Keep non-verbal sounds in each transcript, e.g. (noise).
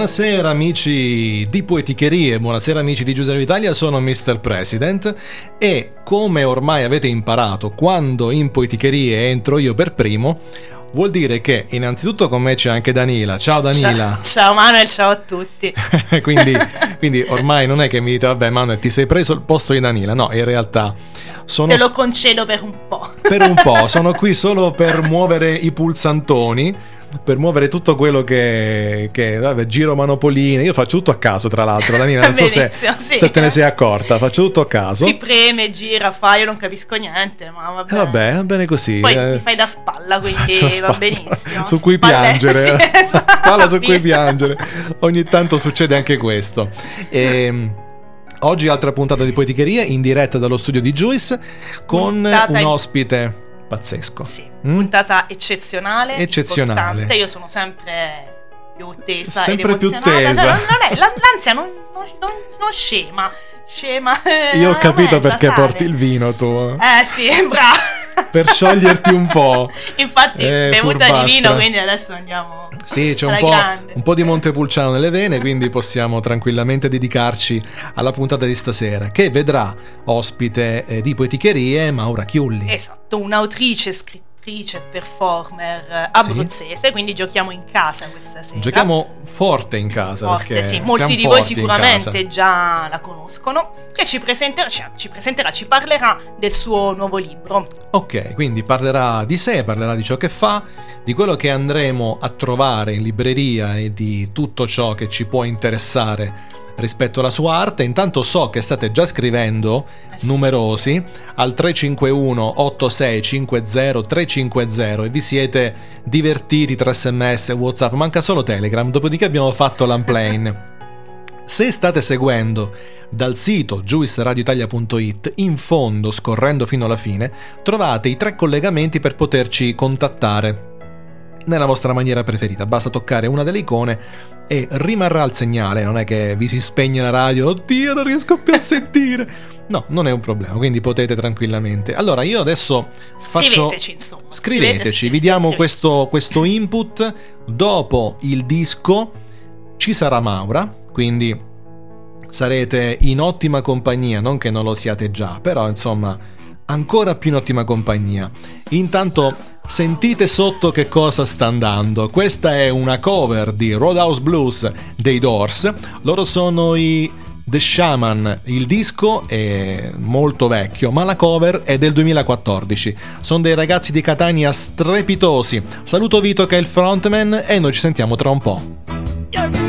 Buonasera amici di Poeticherie, buonasera amici di Giuseppe Italia, sono Mr. President e come ormai avete imparato, quando in Poeticherie entro io per primo, vuol dire che innanzitutto con me c'è anche Danila. Ciao Danila. Ciao, ciao Manuel, ciao a tutti. (laughs) quindi, (laughs) quindi ormai non è che mi dite, vabbè Manuel ti sei preso il posto di Danila, no, in realtà sono... Te lo concedo per un po'. Per un po', (laughs) sono qui solo per muovere i pulsantoni per muovere tutto quello che, che vabbè, giro manopoline. Io faccio tutto a caso, tra l'altro. Danina, (laughs) non so se sì. te, te ne sei accorta. Faccio tutto a caso. Mi preme, gira, fa. Io non capisco niente, ma vabbè. Eh, vabbè, va bene così. Poi eh. mi fai da spalla, (laughs) quindi spalla va benissimo. Su cui Spalle- piangere. (laughs) sì, esatto. spalla su cui piangere. Ogni tanto succede anche questo. E. Oggi altra puntata di Poeticherie in diretta dallo studio di Juice con Puntata un ospite pazzesco. Sì, Mm? puntata eccezionale. Eccezionale. importante. Io sono sempre più tesa. Sempre più tesa. Non, non è, l'an- l'ansia non, non, non, scema. Scema. Io ho capito perché porti il vino tu. Eh sì, (laughs) bravo. Per scioglierti un po'. (laughs) Infatti, Eh, bevuta furbastra. di vino, quindi adesso andiamo. Sì, c'è un po', un po' di Montepulciano nelle vene, quindi possiamo tranquillamente dedicarci alla puntata di stasera, che vedrà ospite eh, di Poeticherie Maura Chiulli. Esatto, un'autrice, scrittrice, performer eh, abruzzese, quindi giochiamo in casa questa sera. Giochiamo forte in casa, Forte, perché sì, molti di voi sicuramente già la conoscono, che ci presenterà, ci presenterà, ci parlerà del suo nuovo libro. Ok, quindi parlerà di sé, parlerà di ciò che fa, di quello che andremo a trovare in libreria e di tutto ciò che ci può interessare rispetto alla sua arte. Intanto so che state già scrivendo Eh sì. numerosi al 351 8650 350 e vi siete divertiti tra sms e whatsapp, manca solo Telegram, dopodiché abbiamo fatto l'unplane. (laughs) Se state seguendo dal sito juiceradioitalia.it, in fondo, scorrendo fino alla fine, trovate i tre collegamenti per poterci contattare nella vostra maniera preferita. Basta toccare una delle icone e rimarrà il segnale, non è che vi si spegne la radio, oddio non riesco più a (laughs) sentire. No, non è un problema, quindi potete tranquillamente. Allora io adesso faccio... Scriveteci, insomma. Scriveteci, Scrivete, vi diamo questo, questo input. Dopo il disco ci sarà Maura, quindi sarete in ottima compagnia, non che non lo siate già, però insomma ancora più in ottima compagnia. Intanto sentite sotto che cosa sta andando. Questa è una cover di Roadhouse Blues dei Doors. Loro sono i The Shaman, il disco è molto vecchio, ma la cover è del 2014. Sono dei ragazzi di Catania strepitosi. Saluto Vito che è il frontman e noi ci sentiamo tra un po'.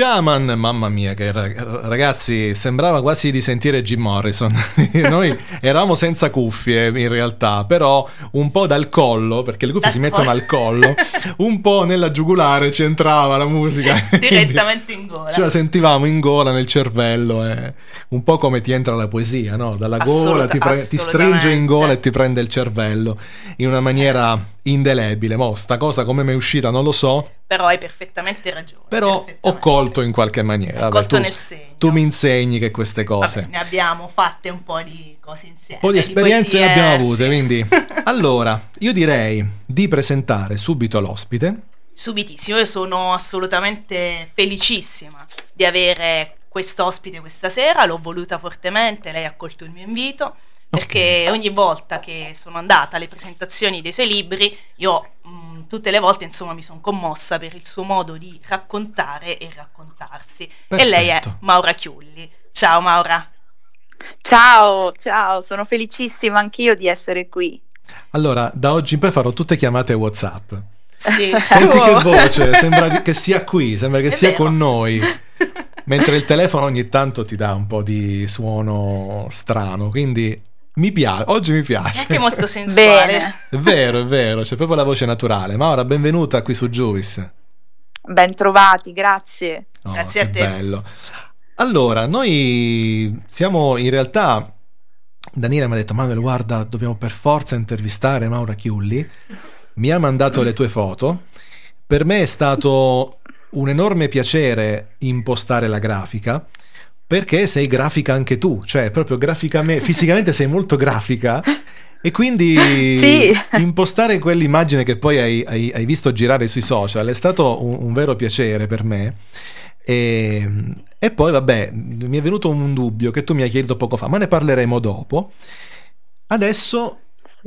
Shaman, mamma mia, che ra- ragazzi, sembrava quasi di sentire Jim Morrison. (laughs) Noi eravamo senza cuffie in realtà, però un po' dal collo, perché le cuffie Dal si mettono al collo, (laughs) un po' nella giugulare ci entrava la musica. (laughs) Direttamente in gola. Ce la sentivamo in gola, nel cervello, eh. un po' come ti entra la poesia, no? Dalla gola Assoluta- ti, pre- ti stringe in gola e ti prende il cervello in una maniera indelebile. Mo, sta cosa come mi è uscita non lo so, Però hai perfettamente ragione. però ho perfettamente. colto in qualche maniera. Ho Vabbè, colto tu, nel segno. tu mi insegni che queste cose. Vabbè, ne abbiamo fatte un po' di cose insieme. un po' di esperienze ne abbiamo avute, sì. quindi (laughs) allora io direi di presentare subito l'ospite. Subitissimo, io sono assolutamente felicissima di avere quest'ospite questa sera, l'ho voluta fortemente, lei ha accolto il mio invito, perché ogni volta che sono andata alle presentazioni dei suoi libri, io mh, tutte le volte insomma mi sono commossa per il suo modo di raccontare e raccontarsi. E lei è Perfetto. Maura Chiulli. Ciao Maura. Ciao, ciao, sono felicissima anch'io di essere qui. Allora, da oggi in poi farò tutte chiamate WhatsApp. Sì. (laughs) Senti che Oh. voce, sembra che sia qui, sembra che È sia vero. con noi. (laughs) Mentre il telefono ogni tanto ti dà un po' di suono strano, quindi mi piace, oggi mi È piace. anche molto (laughs) sensuale. È vero, è vero, c'è proprio la voce naturale. Maura, benvenuta qui su Juvis. Ben trovati, grazie. Oh, Grazie a che te. bello. Allora, noi siamo in realtà. Daniele mi ha detto: Manuel, guarda, dobbiamo per forza intervistare Maura Chiulli. Mi ha mandato le tue foto. Per me è stato un enorme piacere impostare la grafica. Perché sei grafica anche tu, cioè proprio graficamente, (laughs) fisicamente sei molto grafica. E quindi Sì. impostare quell'immagine che poi hai, hai- hai visto girare sui social è stato un, un vero piacere per me. E, e poi, vabbè, mi è venuto un dubbio che tu mi hai chiesto poco fa, ma ne parleremo dopo. Adesso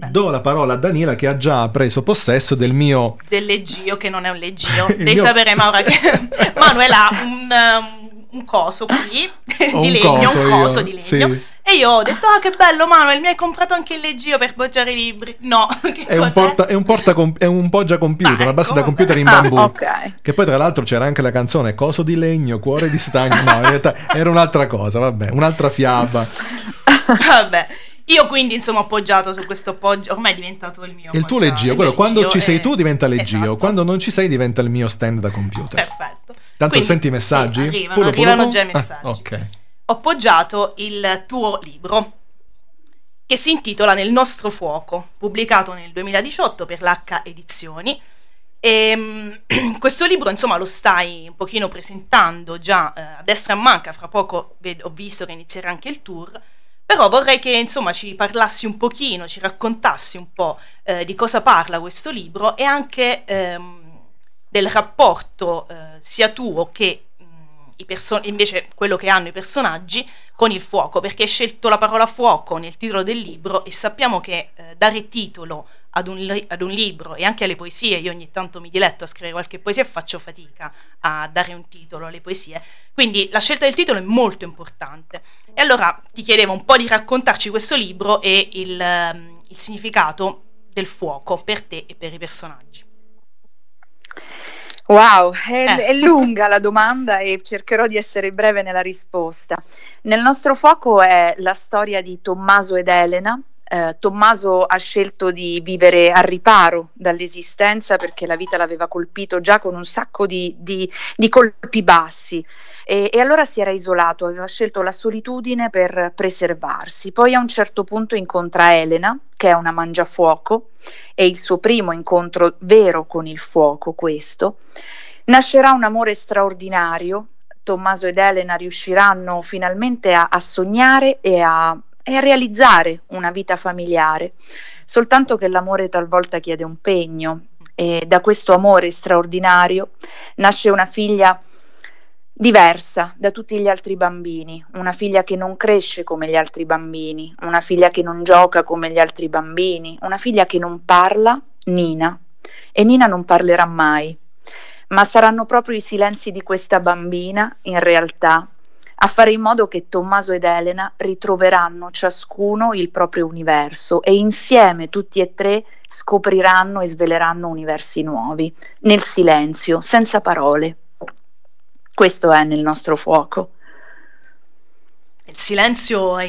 do la parola a Daniela che ha già preso possesso del mio. del leggio che non è un leggio. (laughs) Devi mio- sapere, Maura, che (laughs) Manuel ha un, um, un coso qui Ho (laughs) di un legno, coso un io, coso di legno. sì. E io ho detto: Ah, che bello, Manuel, mi hai comprato anche il leggio per poggiare i libri. No, (laughs) che È un, porta, è un, porta è un poggia computer, Ah, una base ecco, da computer in Ah, bambù. ok. Che poi, tra l'altro, c'era anche la canzone Coso di legno, cuore di stagno. No, in realtà era un'altra cosa, vabbè, un'altra fiaba. (laughs) Vabbè. Io quindi, insomma, ho poggiato su questo poggio. Ormai è diventato il mio. Il tuo leggio, quello quando ci sei è- tu diventa leggio, Esatto. quando non ci sei diventa il mio stand da computer. Perfetto. Tanto Quindi, senti i messaggi? Sì, arrivano, Puro, arrivano puro? già i Ah, messaggi. ok. ho poggiato il tuo libro che si intitola Nel nostro fuoco, pubblicato nel 2018 per l'H Edizioni E, mm, (clears throat) questo libro, insomma, lo stai un pochino presentando già eh, a destra e a manca, fra poco ved- ho visto che inizierà anche il tour, però vorrei che, insomma, ci parlassi un pochino, ci raccontassi un po' eh, di cosa parla questo libro e anche ehm, del rapporto eh, sia tuo che i perso- invece quello che hanno i personaggi con il fuoco, perché hai scelto la parola fuoco nel titolo del libro e sappiamo che eh, dare titolo ad un, li- ad un, libro e anche alle poesie, io ogni tanto mi diletto a scrivere qualche poesia e faccio fatica a dare un titolo alle poesie, quindi la scelta del titolo è molto importante. E allora ti chiedevo un po' di raccontarci questo libro e il, um, il significato del fuoco per te e per i personaggi. Wow, è, eh. è, lunga la domanda e cercherò di essere breve nella risposta. Nel nostro fuoco è la storia di Tommaso ed Elena, eh, Tommaso ha scelto di vivere a riparo dall'esistenza perché la vita l'aveva colpito già con un sacco di, di, di colpi bassi e, e, allora si era isolato, aveva scelto la solitudine per preservarsi. Poi a un certo punto incontra Elena, che è una mangiafuoco, è il suo primo incontro vero con il fuoco questo. Nascerà un amore straordinario, Tommaso ed Elena riusciranno finalmente a, a sognare e a e a realizzare una vita familiare, soltanto che l'amore talvolta chiede un pegno e da questo amore straordinario nasce una figlia diversa da tutti gli altri bambini, una figlia che non cresce come gli altri bambini, una figlia che non gioca come gli altri bambini, una figlia che non parla, Nina, e Nina non parlerà mai, ma saranno proprio i silenzi di questa bambina, in realtà, a fare in modo che Tommaso ed Elena ritroveranno ciascuno il proprio universo e insieme tutti e tre scopriranno e sveleranno universi nuovi, nel silenzio, senza parole. Questo è nel nostro fuoco. Il silenzio è...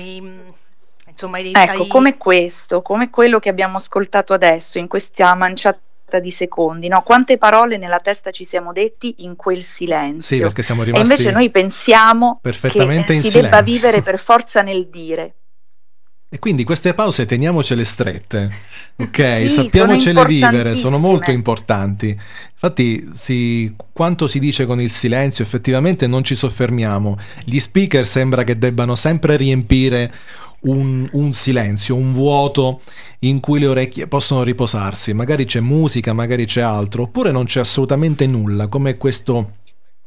Insomma, ecco, hai... come questo, come quello che abbiamo ascoltato adesso, in questa manciata di secondi, no? Quante parole nella testa ci siamo detti in quel silenzio. Sì, perché siamo rimasti e invece noi pensiamo perfettamente che in si silenzio. debba vivere per forza nel dire. E quindi queste pause teniamocele strette, ok? Sì, Sappiamocele vivere, sono molto importanti. Infatti, sì, quanto si dice con il silenzio, effettivamente non ci soffermiamo. Gli speaker sembra che debbano sempre riempire un, un, silenzio, un vuoto in cui le orecchie possono riposarsi. Magari c'è musica, magari c'è altro, oppure non c'è assolutamente nulla, come questo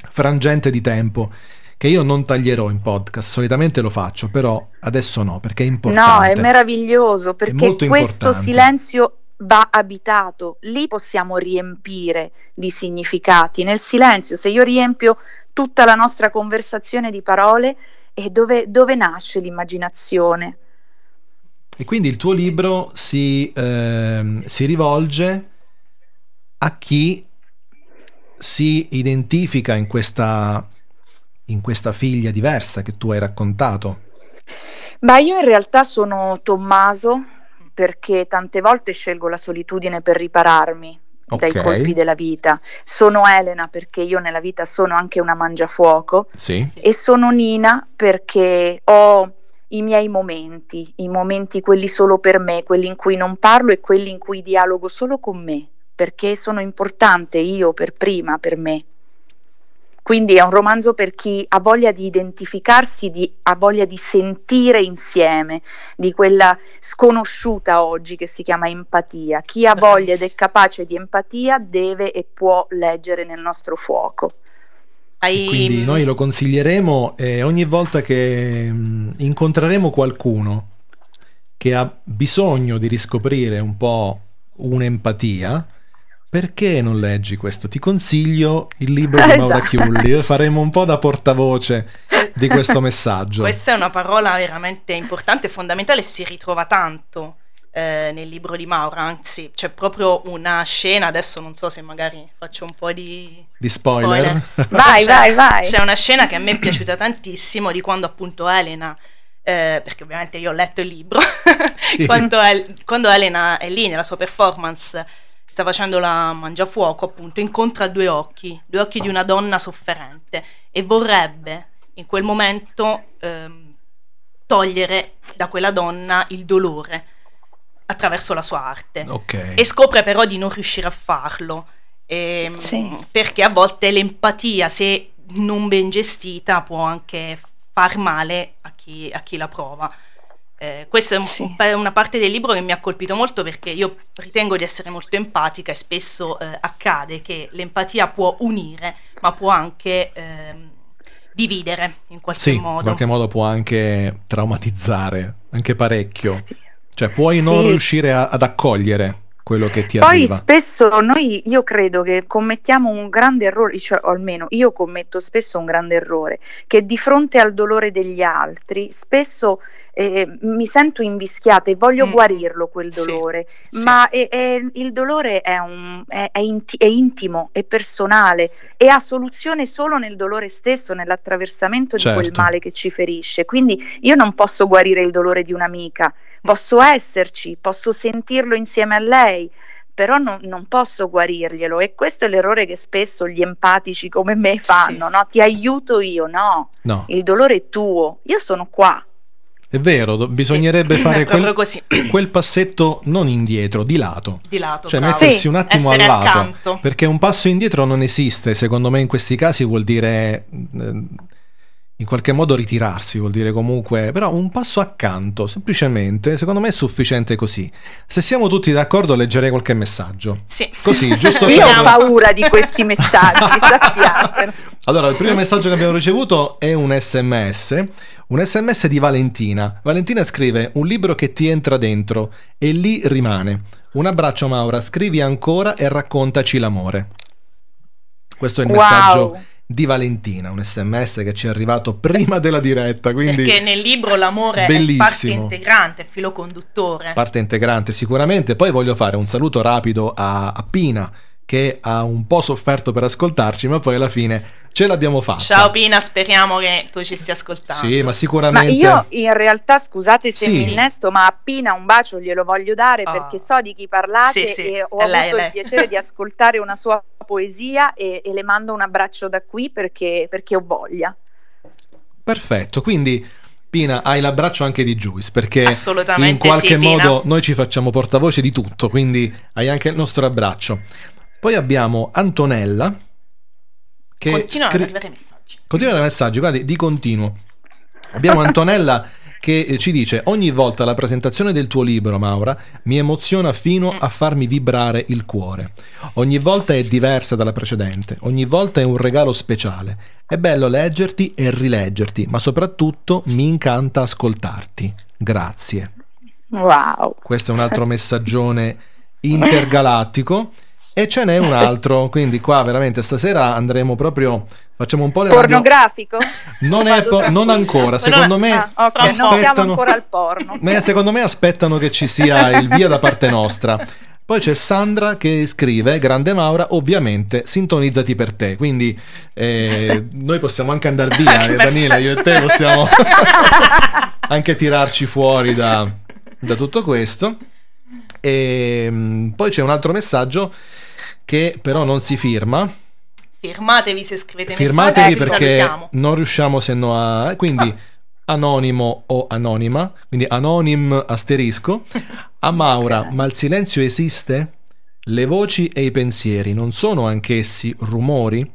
frangente di tempo che io non taglierò in podcast, solitamente lo faccio, però adesso no, perché è importante. No, è meraviglioso, perché è questo silenzio va abitato, lì possiamo riempire di significati. Nel silenzio, se io riempio tutta la nostra conversazione di parole, e dove, dove nasce l'immaginazione? E quindi il tuo libro si, eh, si rivolge a chi si identifica in questa, in questa figlia diversa che tu hai raccontato. Ma io in realtà sono Tommaso perché tante volte scelgo la solitudine per ripararmi okay. dai colpi della vita. Sono Elena perché io nella vita sono anche una mangiafuoco sì. e sono Nina perché ho i miei momenti, i momenti quelli solo per me, quelli in cui non parlo e quelli in cui dialogo solo con me, perché sono importante io per prima, per me. Quindi è un romanzo per chi ha voglia di identificarsi, di, ha voglia di sentire insieme, di quella sconosciuta oggi che si chiama empatia. Chi ha voglia ed è capace di empatia deve e può leggere nel nostro fuoco. Quindi noi lo consiglieremo e ogni volta che mh, incontreremo qualcuno che ha bisogno di riscoprire un po' un'empatia, perché non leggi questo? Ti consiglio il libro di (laughs) Maura esatto. Chiulli, faremo un po' da portavoce di questo messaggio. Questa è una parola veramente importante e fondamentale, si ritrova tanto eh, nel libro di Maura, anzi c'è proprio una scena, adesso non so se magari faccio un po' di, di spoiler. spoiler. (laughs) vai, vai, vai. C'è una scena che a me è piaciuta tantissimo di quando appunto Elena... Eh, perché ovviamente io ho letto il libro, sì. (laughs) quando, El- quando Elena è lì nella sua performance sta facendo la mangiafuoco, appunto, incontra due occhi, due occhi di una donna sofferente e vorrebbe in quel momento ehm, togliere da quella donna il dolore attraverso la sua arte. Okay. E scopre però di non riuscire a farlo. Ehm, Sì. Perché a volte l'empatia, se non ben gestita, può anche far male a chi, a chi la prova. Eh, questa è un- Sì. una parte del libro che mi ha colpito molto perché io ritengo di essere molto empatica e spesso eh, accade che l'empatia può unire, ma può anche ehm, dividere in qualche Sì, in modo. qualche modo può anche traumatizzare, anche parecchio. Sì. Cioè puoi non riuscire a- ad accogliere quello che ti Poi arriva. spesso noi, io credo che commettiamo un grande errore, cioè, o almeno io commetto spesso un grande errore, che di fronte al dolore degli altri spesso eh, mi sento invischiata e voglio Mm. guarirlo quel Sì, dolore, sì. ma è- è- il dolore è, un- è- inti- è intimo, è personale e ha soluzione solo nel dolore stesso, nell'attraversamento di quel Certo. male che ci ferisce. Quindi io non posso guarire il dolore di un'amica, posso esserci, posso sentirlo insieme a lei, però non, non posso guarirglielo e questo è l'errore che spesso gli empatici come me fanno, no? Ti aiuto io, no, No, il dolore è tuo, io sono qua. È vero, do- bisognerebbe Sì, fare è proprio quel, (coughs) quel passetto non indietro, di lato. Di lato, Cioè bravo. mettersi Sì. un attimo al lato, accanto. perché un passo indietro non esiste, secondo me in questi casi vuol dire eh, in qualche modo ritirarsi, vuol dire comunque, però un passo accanto, semplicemente, secondo me è sufficiente così. Se siamo tutti d'accordo leggerei qualche messaggio. Sì. Così, (laughs) giusto Io ho per- paura di questi messaggi, (laughs) sappiate. Allora, il primo messaggio che abbiamo ricevuto è un sms, un sms di Valentina. Valentina scrive un libro che ti entra dentro e lì rimane. Un abbraccio Maura, scrivi ancora e raccontaci l'amore. Questo è il Wow. messaggio di Valentina, un sms che ci è arrivato prima della diretta, quindi Perché nel libro l'amore è parte Bellissimo. integrante, filo conduttore. parte integrante sicuramente. Poi voglio fare un saluto rapido a, a Pina che ha un po' sofferto per ascoltarci, ma poi alla fine ce l'abbiamo fatta. Ciao Pina, speriamo che tu ci stia ascoltando. Sì, ma Ma sicuramente io in realtà, scusate se Sì. mi innesto, ma appena un bacio glielo voglio dare Ah. perché so di chi parlate Sì, sì, e ho lei, avuto lei. il piacere di (laughs) ascoltare una sua poesia e, e le mando un abbraccio da qui perché, perché ho voglia. Perfetto, quindi Pina hai l'abbraccio anche di Juice perché in qualche sì, Pina. modo noi ci facciamo portavoce di tutto, quindi hai anche il nostro abbraccio. Poi abbiamo Antonella che Continuano scri- ad arrivare messaggi. Continuano i messaggi, guardi, di continuo. Abbiamo Antonella (laughs) che eh, ci dice ogni volta la presentazione del tuo libro, Maura, mi emoziona fino a farmi vibrare il cuore. Ogni volta è diversa dalla precedente, ogni volta è un regalo speciale. È bello leggerti e rileggerti, ma soprattutto mi incanta ascoltarti. Grazie. Wow. Questo è un altro messaggione intergalattico. (laughs) E ce n'è un altro, quindi qua veramente stasera andremo proprio, facciamo un po' le radio- Pornografico? non, è po- non ancora, secondo me Ah, ok, Fra non siamo aspettano, ancora al porno. Eh, secondo me aspettano che ci sia il via da parte nostra. Poi c'è Sandra che scrive, grande Maura, ovviamente sintonizzati per te, quindi eh, noi possiamo anche andare via, eh, Daniela, io e te possiamo anche tirarci fuori da, da tutto questo. E mm, poi c'è un altro messaggio che però non si firma, Firmatevi se scrivete Firmatevi messaggi, vi perché non riusciamo se no a... Quindi anonimo o anonima, quindi anonim asterisco. A Maura, ma il silenzio esiste? Le voci e i pensieri non sono anch'essi rumori?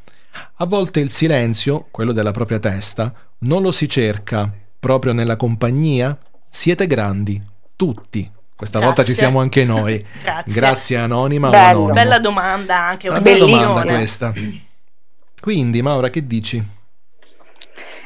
A volte il silenzio, quello della propria testa, non lo si cerca proprio nella compagnia? Siete grandi, tutti. Questa volta ci Grazie. siamo anche noi. (laughs) Grazie. Grazie anonima o Bello. anonimo. Bella domanda anche. Una bella domanda questa. Quindi, Maura, che dici?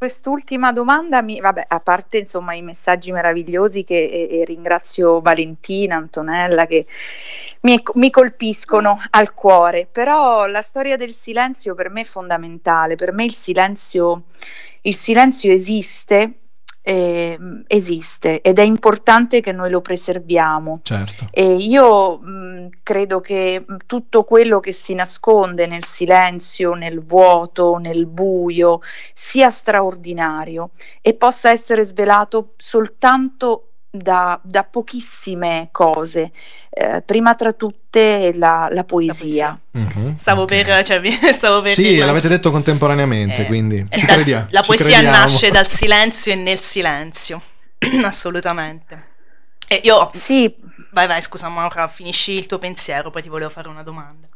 Quest'ultima domanda, mi, vabbè, a parte insomma i messaggi meravigliosi che e, e ringrazio Valentina, Antonella che mi, mi, colpiscono al cuore, però la storia del silenzio per me è fondamentale, per me il silenzio, il silenzio esiste eh, esiste ed è importante che noi lo preserviamo. Certo. E io mh, credo che tutto quello che si nasconde nel silenzio, nel vuoto, nel buio, sia straordinario e possa essere svelato soltanto da, da pochissime cose, eh, prima tra tutte la, la poesia. La poesia. Mm-hmm. Stavo, okay. per, cioè, (laughs) stavo per... Sì, dire, l'avete detto contemporaneamente, eh, quindi ci dal, crediamo. La ci poesia crediamo. nasce dal silenzio e nel silenzio, (clears throat) assolutamente. E io... Sì. Vai, vai, scusa Maura, finisci il tuo pensiero, poi ti volevo fare una domanda.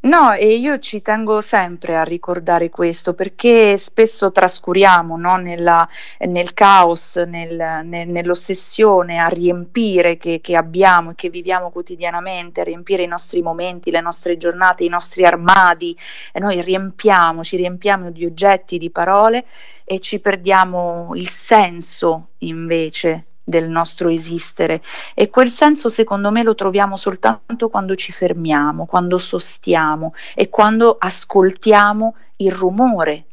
No, e io ci tengo sempre a ricordare questo perché spesso trascuriamo no, nella, nel caos, nel, nel, nell'ossessione a riempire che, che abbiamo e che viviamo quotidianamente, a riempire i nostri momenti, le nostre giornate, i nostri armadi, e noi riempiamo, ci riempiamo di oggetti, di parole e ci perdiamo il senso invece del nostro esistere e quel senso secondo me lo troviamo soltanto quando ci fermiamo, quando sostiamo e quando ascoltiamo il rumore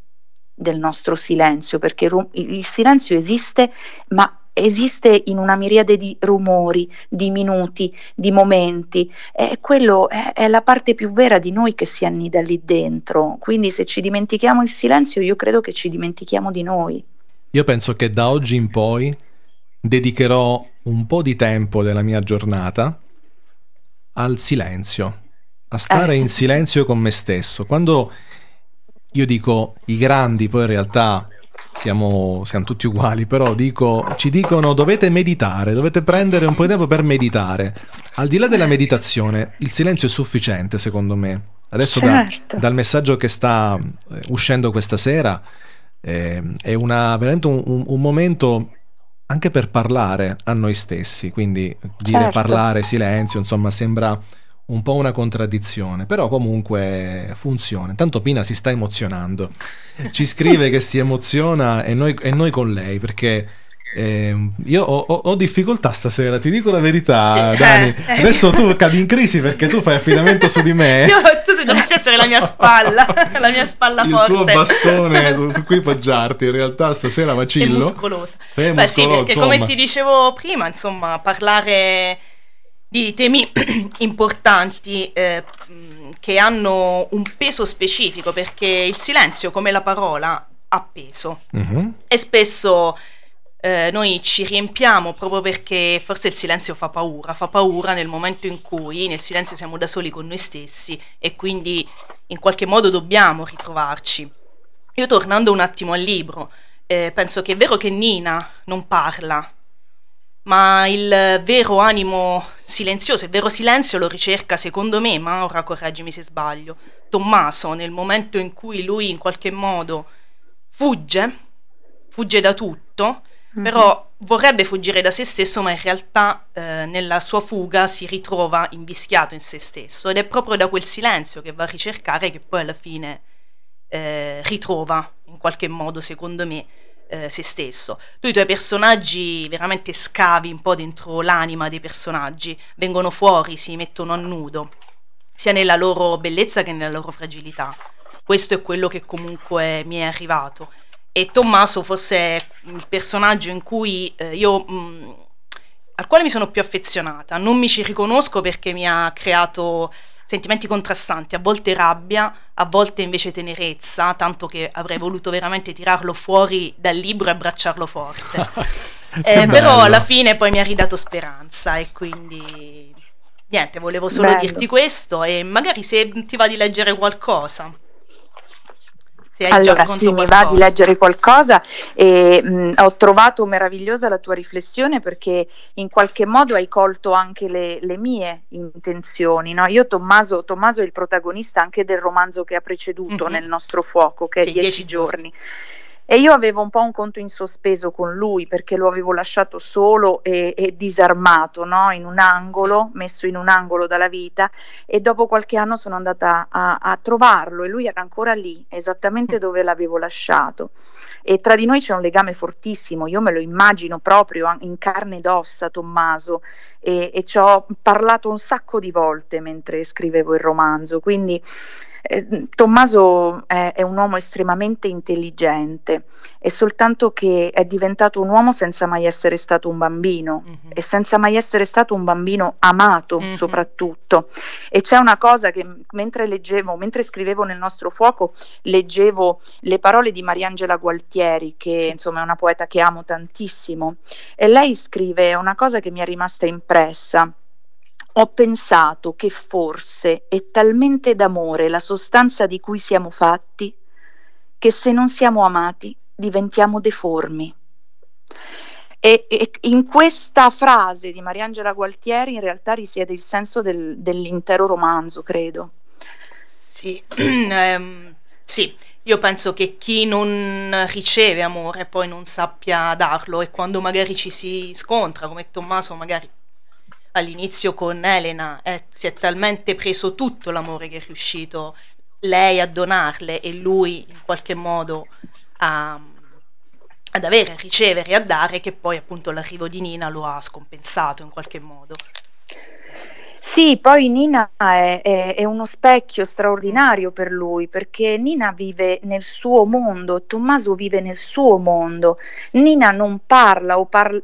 del nostro silenzio, perché il silenzio esiste, ma esiste in una miriade di rumori, di minuti, di momenti e quello è, è, la parte più vera di noi che si annida lì dentro. Quindi se ci dimentichiamo il silenzio, io credo che ci dimentichiamo di noi. Io penso che da oggi in poi dedicherò un po' di tempo della mia giornata al silenzio, a stare in silenzio con me stesso. Quando io dico i grandi, poi in realtà siamo, siamo tutti uguali, però dico, ci dicono dovete meditare, dovete prendere un po' di tempo per meditare. Al di là della meditazione, il silenzio è sufficiente secondo me. Adesso certo. da, dal messaggio che sta uscendo questa sera eh, è una, veramente un, un, un momento anche per parlare a noi stessi, quindi dire Certo. parlare, silenzio, insomma, sembra un po' una contraddizione, però comunque funziona. Intanto Pina si sta emozionando, ci scrive (laughs) che si emoziona e noi, e noi con lei, perché ehm, io ho, ho- ho difficoltà stasera, ti dico la verità, Sì. Dani. Eh. Adesso tu cadi in crisi perché tu fai affidamento su di me. (laughs) Io, tu se dovresti essere la mia spalla, (laughs) la mia spalla Il forte. tuo bastone su- cui poggiarti, in realtà stasera È vacillo. muscolosa. È Beh sì, perché come insomma. ti dicevo prima, insomma, parlare di temi (clears throat) importanti eh, mh, che hanno un peso specifico, perché il silenzio, come la parola, ha peso. Mhm. E spesso eh, noi ci riempiamo proprio perché forse il silenzio fa paura, fa paura nel momento in cui nel silenzio siamo da soli con noi stessi e quindi in qualche modo dobbiamo ritrovarci. Io tornando un attimo al libro, eh, penso che è vero che Nina non parla, ma il vero animo silenzioso, il vero silenzio lo ricerca secondo me, Maura, correggimi se sbaglio, Tommaso nel momento in cui lui in qualche modo fugge, fugge da tutto, però vorrebbe fuggire da se stesso, ma in realtà eh, nella sua fuga si ritrova invischiato in se stesso ed è proprio da quel silenzio che va a ricercare che poi alla fine eh, ritrova in qualche modo, secondo me, eh, se stesso. Tu i tuoi personaggi veramente scavi un po' dentro l'anima dei personaggi, vengono fuori, si mettono a nudo, sia nella loro bellezza che nella loro fragilità. Questo è quello che comunque mi è arrivato. E Tommaso forse è il personaggio in cui eh, io mh, al quale mi sono più affezionata. Non mi ci riconosco perché mi ha creato sentimenti contrastanti, a volte rabbia, a volte invece tenerezza, tanto che avrei voluto veramente tirarlo fuori dal libro e abbracciarlo forte. (laughs) Eh, però alla fine poi mi ha ridato speranza e quindi niente, volevo solo Bello. dirti questo e magari se ti va di leggere qualcosa. Allora sì, mi va di leggere qualcosa e mh, ho trovato meravigliosa la tua riflessione perché in qualche modo hai colto anche le, le mie intenzioni. no? Io Tommaso, Tommaso è il protagonista anche del romanzo che ha preceduto Mhm. nel nostro fuoco, che Sì, è Dieci Dieci giorni. E io avevo un po' un conto in sospeso con lui perché lo avevo lasciato solo e, e disarmato, no? in un angolo, messo in un angolo dalla vita e dopo qualche anno sono andata a, a trovarlo e lui era ancora lì, esattamente dove l'avevo lasciato. E tra di noi c'è un legame fortissimo, io me lo immagino proprio in carne ed ossa Tommaso e, e ci ho parlato un sacco di volte mentre scrivevo il romanzo, quindi eh, Tommaso è, è, un uomo estremamente intelligente, è soltanto che è diventato un uomo senza mai essere stato un bambino mm-hmm. e senza mai essere stato un bambino amato mm-hmm. soprattutto. E c'è una cosa che mentre leggevo, mentre scrivevo nel nostro fuoco, leggevo le parole di Mariangela Gualtieri, che sì. insomma è una poeta che amo tantissimo, e lei scrive una cosa che mi è rimasta impressa ho pensato che forse è talmente d'amore la sostanza di cui siamo fatti che se non siamo amati diventiamo deformi. E, e in questa frase di Mariangela Gualtieri in realtà risiede il senso del, dell'intero romanzo, credo. Sì, (clears throat) ehm, sì, io penso che chi non riceve amore poi non sappia darlo e quando magari ci si scontra, come Tommaso magari all'inizio con Elena eh, si è talmente preso tutto l'amore che è riuscito lei a donarle e lui in qualche modo a, ad avere, a ricevere a dare che poi appunto l'arrivo di Nina lo ha scompensato in qualche modo. Sì, poi Nina è, è, è, uno specchio straordinario per lui perché Nina vive nel suo mondo, Tommaso vive nel suo mondo. Nina non parla o parla,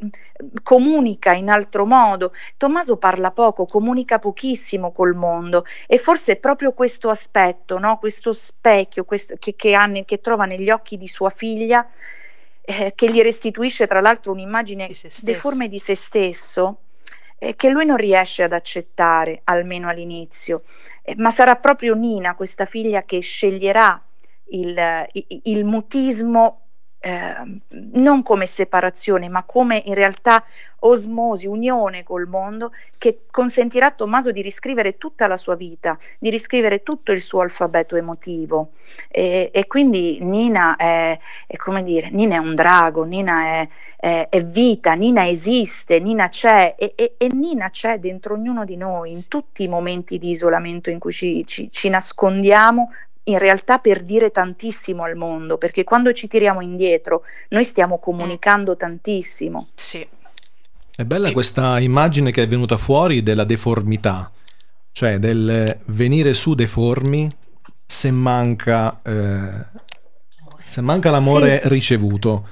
comunica in altro modo. Tommaso parla poco, comunica pochissimo col mondo e forse è proprio questo aspetto, no? questo specchio questo, che, che, ha, che trova negli occhi di sua figlia, eh, che gli restituisce tra l'altro un'immagine deforme di se stesso eh, che lui non riesce ad accettare, almeno all'inizio, eh, ma sarà proprio Nina, questa figlia, che sceglierà il, il, il mutismo eh, non come separazione, ma come in realtà osmosi, unione col mondo, che consentirà a Tommaso di riscrivere tutta la sua vita, di riscrivere tutto il suo alfabeto emotivo. E, e quindi Nina è, è, come dire, Nina è un drago, Nina è, è, è vita, Nina esiste, Nina c'è e, e, e, Nina c'è dentro ognuno di noi, in tutti i momenti di isolamento in cui ci, ci, ci nascondiamo in realtà per dire tantissimo al mondo, perché quando ci tiriamo indietro noi stiamo comunicando tantissimo. Sì. È bella questa immagine che è venuta fuori della deformità, cioè del venire su deformi se manca, eh, se manca l'amore sì. ricevuto.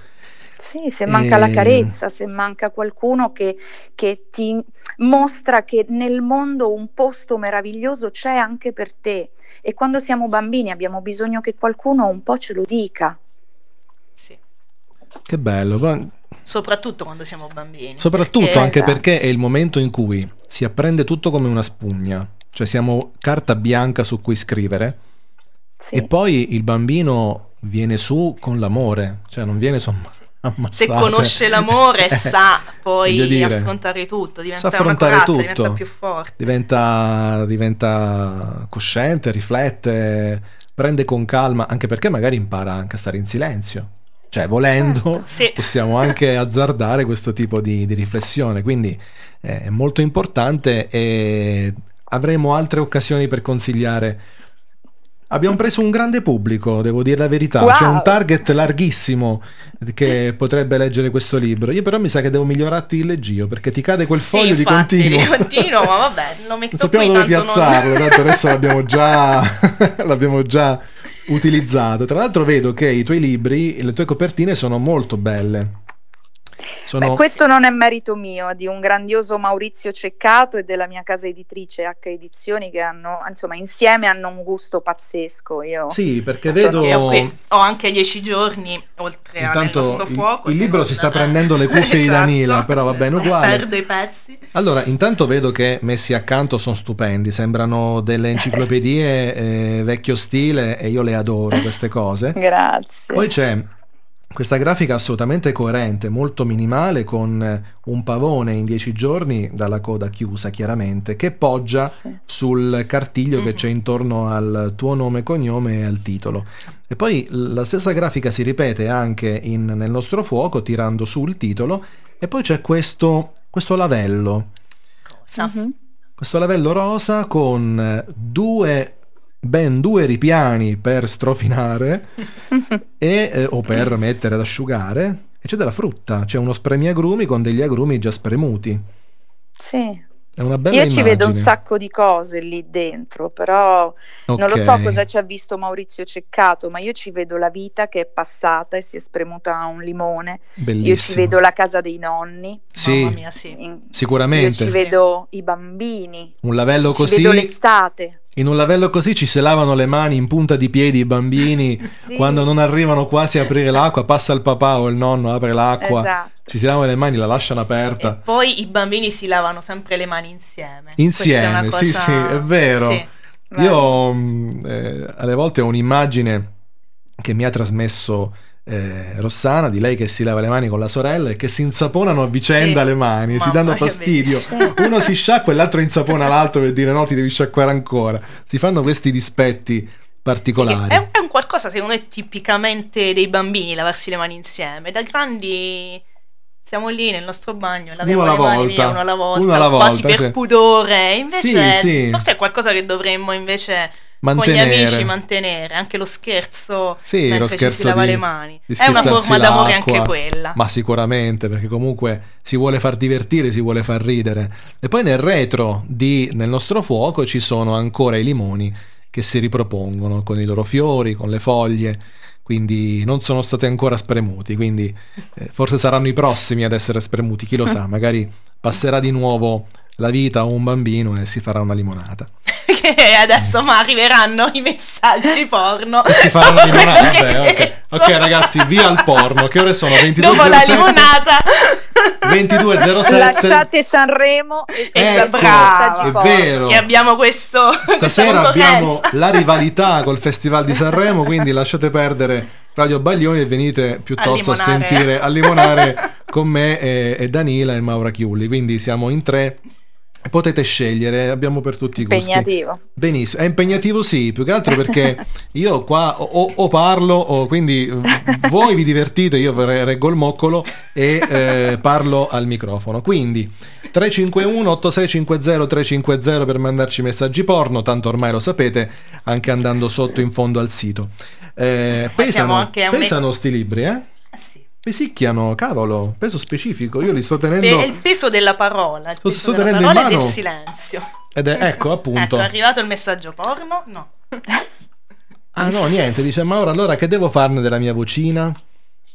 Sì, se manca e... la carezza, se manca qualcuno che, che, ti mostra che nel mondo un posto meraviglioso c'è anche per te. E quando siamo bambini abbiamo bisogno che qualcuno un po' ce lo dica. Sì. Che bello. Soprattutto quando siamo bambini. Soprattutto perché... anche perché è il momento in cui si apprende tutto come una spugna, cioè siamo carta bianca su cui scrivere sì. e poi il bambino viene su con l'amore, cioè non viene su... Sì Ammazzate. Se conosce l'amore (laughs) eh, sa poi dire, affrontare tutto, diventa affrontare corazza, tutto, diventa più forte. Diventa, diventa cosciente, riflette, prende con calma, anche perché magari impara anche a stare in silenzio. Cioè, volendo, certo, sì. (laughs) possiamo anche (laughs) azzardare questo tipo di, di riflessione. Quindi eh, è molto importante e avremo altre occasioni per consigliare Abbiamo preso un grande pubblico, devo dire la verità. Wow. C'è un target larghissimo che potrebbe leggere questo libro. Io però mi sa che devo migliorarti il leggio perché ti cade quel foglio sì, infatti, di continuo. Di continuo, ma vabbè, lo (laughs) metto non sappiamo qui, dove piazzarlo, non... tanto adesso (laughs) l'abbiamo già, (laughs) l'abbiamo già utilizzato. Tra l'altro vedo che i tuoi libri, le tue copertine sono molto belle. Sono... Beh, questo non è merito mio, è di un grandioso Maurizio Ceccato e della mia casa editrice H Edizioni che hanno, insomma, insieme hanno un gusto pazzesco. Io... Sì, perché vedo... Ho, ho, anche dieci giorni, oltre Intanto al nostro fuoco. Il, il libro si sta prendendo le cuffie (laughs) esatto, di Danila, però va bene uguale. Perde i pezzi. Allora, intanto vedo che messi accanto sono stupendi, sembrano delle enciclopedie eh, vecchio stile e io le adoro queste cose. Grazie. Poi c'è questa grafica assolutamente coerente, molto minimale, con un pavone in dieci giorni dalla coda chiusa, chiaramente, che poggia Sì. sul cartiglio che Mhm. c'è intorno al tuo nome cognome e al titolo. E poi la stessa grafica si ripete anche in- nel nostro fuoco, tirando su il titolo, e poi c'è questo, questo lavello. Cosa? Mhm. Questo lavello rosa con due, ben due ripiani per strofinare (laughs) e, eh, o per mettere ad asciugare. E c'è della frutta, c'è uno spremiagrumi con degli agrumi già spremuti. Sì. È una bella Io ci vedo un immagine. sacco di cose lì dentro, però non lo so cosa ci ha visto Maurizio Ceccato, ma io ci vedo la vita che è passata e si è spremuta un limone. Io ci Bellissimo. vedo la casa dei nonni. Sì, Mamma mia, sì. in- sicuramente. Io ci vedo i bambini. Un lavello Ci così, vedo l'estate. In un lavello così ci si lavano le mani in punta di piedi i bambini (laughs) Sì. quando non arrivano quasi a aprire l'acqua, passa il papà o il nonno, apre l'acqua, Esatto. ci si lavano le mani, la lasciano E aperta. poi i bambini si lavano sempre le mani insieme. Insieme, è sì, cosa- sì, è vero. Sì. Io mh, eh, alle volte ho un'immagine che mi ha trasmesso eh, Rossana di lei che si lava le mani con la sorella e che si insaponano a vicenda Sì. le mani, si Mamma, danno che fastidio. Uno si sciacqua e l'altro insapona l'altro per dire no, ti devi sciacquare ancora. Si fanno questi dispetti Sì, particolari. È, un- è un qualcosa, secondo me, tipicamente dei bambini lavarsi le mani insieme. Da grandi siamo lì nel nostro bagno, laviamo Uno le mani volta, via, uno alla volta, uno alla quasi volta, per cioè. pudore. Invece, Sì, sì. forse è qualcosa che dovremmo invece Mantenere. con gli amici mantenere. Anche lo scherzo Sì, lo ci scherzo si lava di- le mani. È una forma d'amore anche quella. Ma sicuramente, perché comunque si vuole far divertire, si vuole far ridere. E poi nel retro di Nel nostro fuoco ci sono ancora i limoni che si ripropongono con i loro fiori, con le foglie, quindi non sono stati ancora spremuti, quindi eh, forse saranno i prossimi ad essere spremuti, chi lo sa, (laughs) magari passerà di nuovo la vita a un bambino e si farà una limonata. (laughs) che adesso ma arriveranno i messaggi porno. E si Dopo (laughs) quello limonata. che eh, ok. ragazzi, via al porno, che ore sono? Dopo la 22.07? limonata. 22.07 Lasciate Sanremo e Ecco, brava. è vero. Che abbiamo questo Stasera abbiamo la rivalità (laughs) col Festival di Sanremo, quindi lasciate perdere Radio Baglioni e venite piuttosto a, limonare. sentire, a limonare con me e, e Danila e Maura Chiulli. Quindi siamo in tre. Potete scegliere, abbiamo per tutti i gusti. impegnativo. Benissimo, è impegnativo sì, più che altro perché (laughs) io qua o, o- parlo, o quindi (laughs) voi vi divertite, io re- reggo il moccolo e eh, parlo al microfono. Quindi 351 8650 350 per mandarci messaggi porno, tanto ormai lo sapete, anche andando sotto in fondo al sito. Eh, pesano, anche a un- pesano sti libri, eh? Pesicchiano, cavolo, peso specifico, io li sto tenendo... il peso della parola, il Lo peso sto della tenendo in parola e mano. del silenzio. Ed è, ecco appunto... Ecco, è arrivato il messaggio porno? No. Ah no, niente, dice Mauro, allora che devo farne della mia vocina?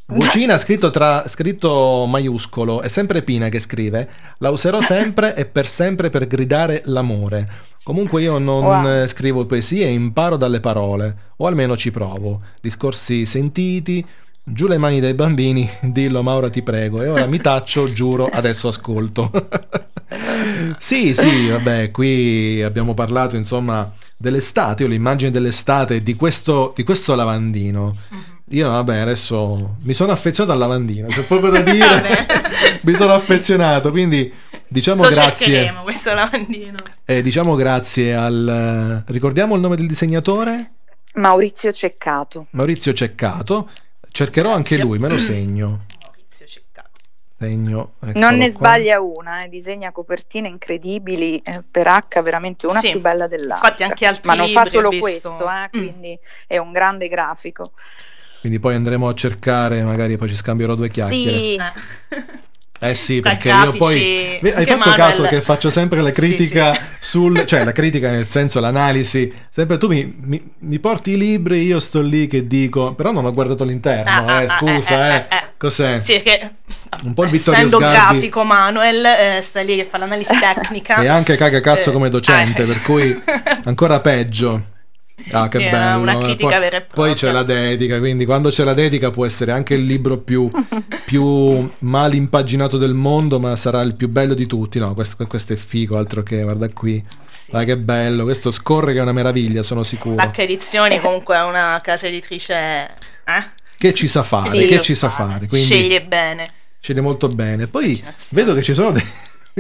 Vocina scritto, tra, scritto maiuscolo, è sempre Pina che scrive, la userò sempre e per sempre per gridare l'amore. Comunque io non Wow. scrivo poesie, imparo dalle parole, o almeno ci provo. Discorsi sentiti, giù le mani dai bambini, dillo Maura ti prego, e ora mi taccio, giuro, adesso ascolto. (laughs) sì, sì, vabbè, qui abbiamo parlato insomma dell'estate, io l'immagine dell'estate di questo, di questo lavandino. Io vabbè, adesso mi sono affezionato al lavandino, c'è proprio da (laughs) dire, mi sono affezionato, quindi diciamo Lo grazie. cercheremo, questo lavandino. Eh, diciamo grazie al... Ricordiamo il nome del disegnatore? Maurizio Ceccato. Maurizio Ceccato. Cercherò anche lui, me lo (clears throat) segno. Maurizio Ceccato. Segno. Non eccolo ne qua. sbaglia una, eh, disegna copertine incredibili eh, per H, veramente una Sì, più bella dell'altra. infatti anche altri Ma non fa solo questo, eh, Mm. quindi è un grande grafico. Quindi poi andremo a cercare, magari poi ci scambierò due chiacchiere. Sì, (laughs) Eh. Sì, perché grafici, io poi... Hai fatto Manuel- caso che faccio sempre la Sì, critica sì. sul... (laughs) Cioè la critica nel senso l'analisi. Sempre tu mi, mi- mi porti i libri, io sto lì che dico... Però non ho guardato l'interno, Ah, ah, eh, ah, scusa, eh, eh. eh, eh. Cos'è? Sì, che Un po' il Vittorio essendo Sgarbi. grafico Manuel eh, sta lì che fa l'analisi (laughs) tecnica E anche caga cazzo Eh, come docente, per cui (laughs) ancora peggio. Ah, che È bello. una critica poi, vera e poi c'è propria. la dedica, quindi quando c'è la dedica può essere anche il libro più, (laughs) più mal impaginato del mondo, ma sarà il più bello di tutti. No, questo, questo è figo, altro che, guarda qui. Sì. Dai che bello, questo scorre che è una meraviglia, sono sicuro. H Edizioni comunque è una casa editrice eh? che ci sa fare, Sì, che ci sa fare. Quindi Sceglie bene. sceglie molto bene. Poi vedo che ci sono de-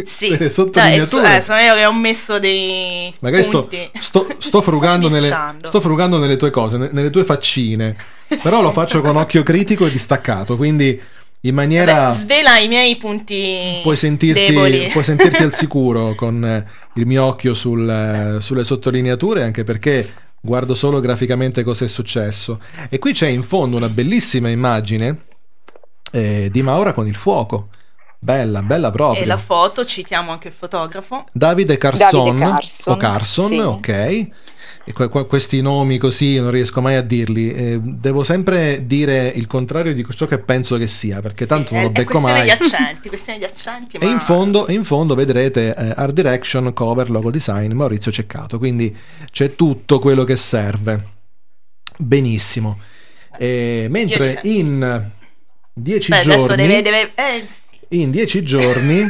Sì, (laughs) delle sottolineature. eh, sono io che ho messo dei Magari sto, (laughs) sto- sto frugando nelle, sto frugando nelle tue cose, ne- nelle tue faccine. (laughs) Però lo faccio con occhio critico e distaccato, quindi in maniera... Vabbè, svela i miei punti Puoi sentirti, puoi sentirti al sicuro con eh, il mio occhio sul, eh, sulle sottolineature, anche perché guardo solo graficamente cosa è successo. E qui c'è in fondo una bellissima immagine eh, di Maura con il fuoco. Bella, bella proprio. E la foto, citiamo anche il fotografo. Davide Carson, Davide Carson, o Carson, sì. ok. E que- questi nomi così non riesco mai a dirli. Eh, devo sempre dire il contrario di ciò che penso che sia, perché tanto Sì, non è, lo becco questione mai. di (laughs) accenti, questione di accenti, E ma in fondo, e in fondo vedrete eh, Art Direction, cover, logo design, Maurizio Ceccato. Quindi c'è tutto quello che serve. Benissimo. E mentre in dieci Beh, adesso giorni, deve, deve- eh. In dieci giorni,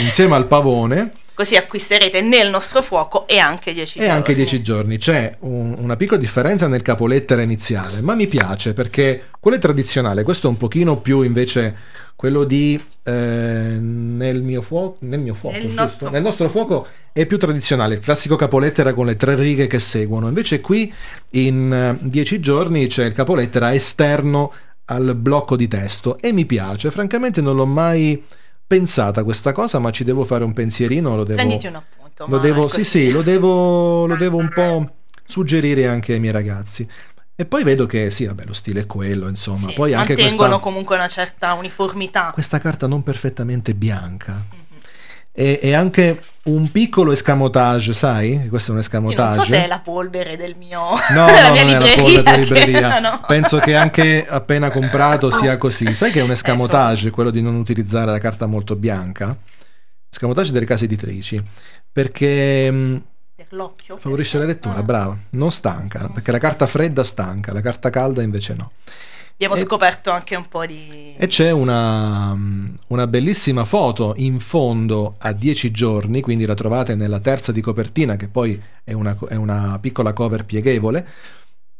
insieme al pavone, Così acquisterete nel nostro fuoco e anche 10 e anche 10 giorni. C'è un- una piccola differenza nel capolettera iniziale, ma mi piace perché quello è tradizionale, questo è un pochino più invece quello di eh, nel mio fuoco, nel mio fuoco, Nel giusto? nostro nel nostro fuoco è più tradizionale, il classico capolettera con le tre righe che seguono. Invece qui in 10 giorni c'è il capolettera esterno al blocco di testo e mi piace, francamente non l'ho mai pensata questa cosa, ma ci devo fare un pensierino, lo devo Prenditi un appunto. lo devo, sì, sì, lo devo, lo devo un po' suggerire anche ai miei ragazzi. E poi vedo che sì, vabbè, lo stile è quello, insomma. Sì, poi anche mantengono questa, comunque una certa uniformità. questa carta non perfettamente bianca. Mhm. E, e anche un piccolo escamotage, sai? Questo è un Io escamotage. non so se è la polvere del mio No, (laughs) no, non è la polvere della libreria. no. Penso che anche appena comprato (laughs) sia così. Sai che è un escamotage, quello di non utilizzare la carta molto bianca? Escamotage delle case editrici. Perché Per l'occhio. favorisce la lettura, Ah. brava. Non stanca, perché la carta fredda stanca, la carta calda invece no. Abbiamo E- scoperto anche un po' di... E c'è una, una bellissima foto in fondo a 10 giorni, quindi la trovate nella terza di copertina, che poi è una, è una piccola cover pieghevole.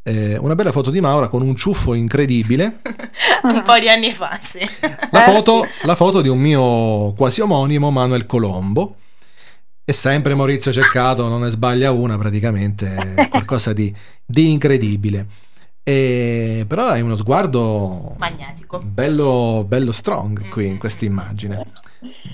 Eh, una bella foto di Maura con un ciuffo incredibile. (laughs) un po' di anni fa, sì. La Eh, foto, la foto di un mio quasi omonimo, Manuel Colombo. E sempre Maurizio Ceccato, non ne sbaglia una praticamente, è (laughs) qualcosa di, di incredibile. E, però hai uno sguardo Magnetico. bello, bello strong qui in questa immagine.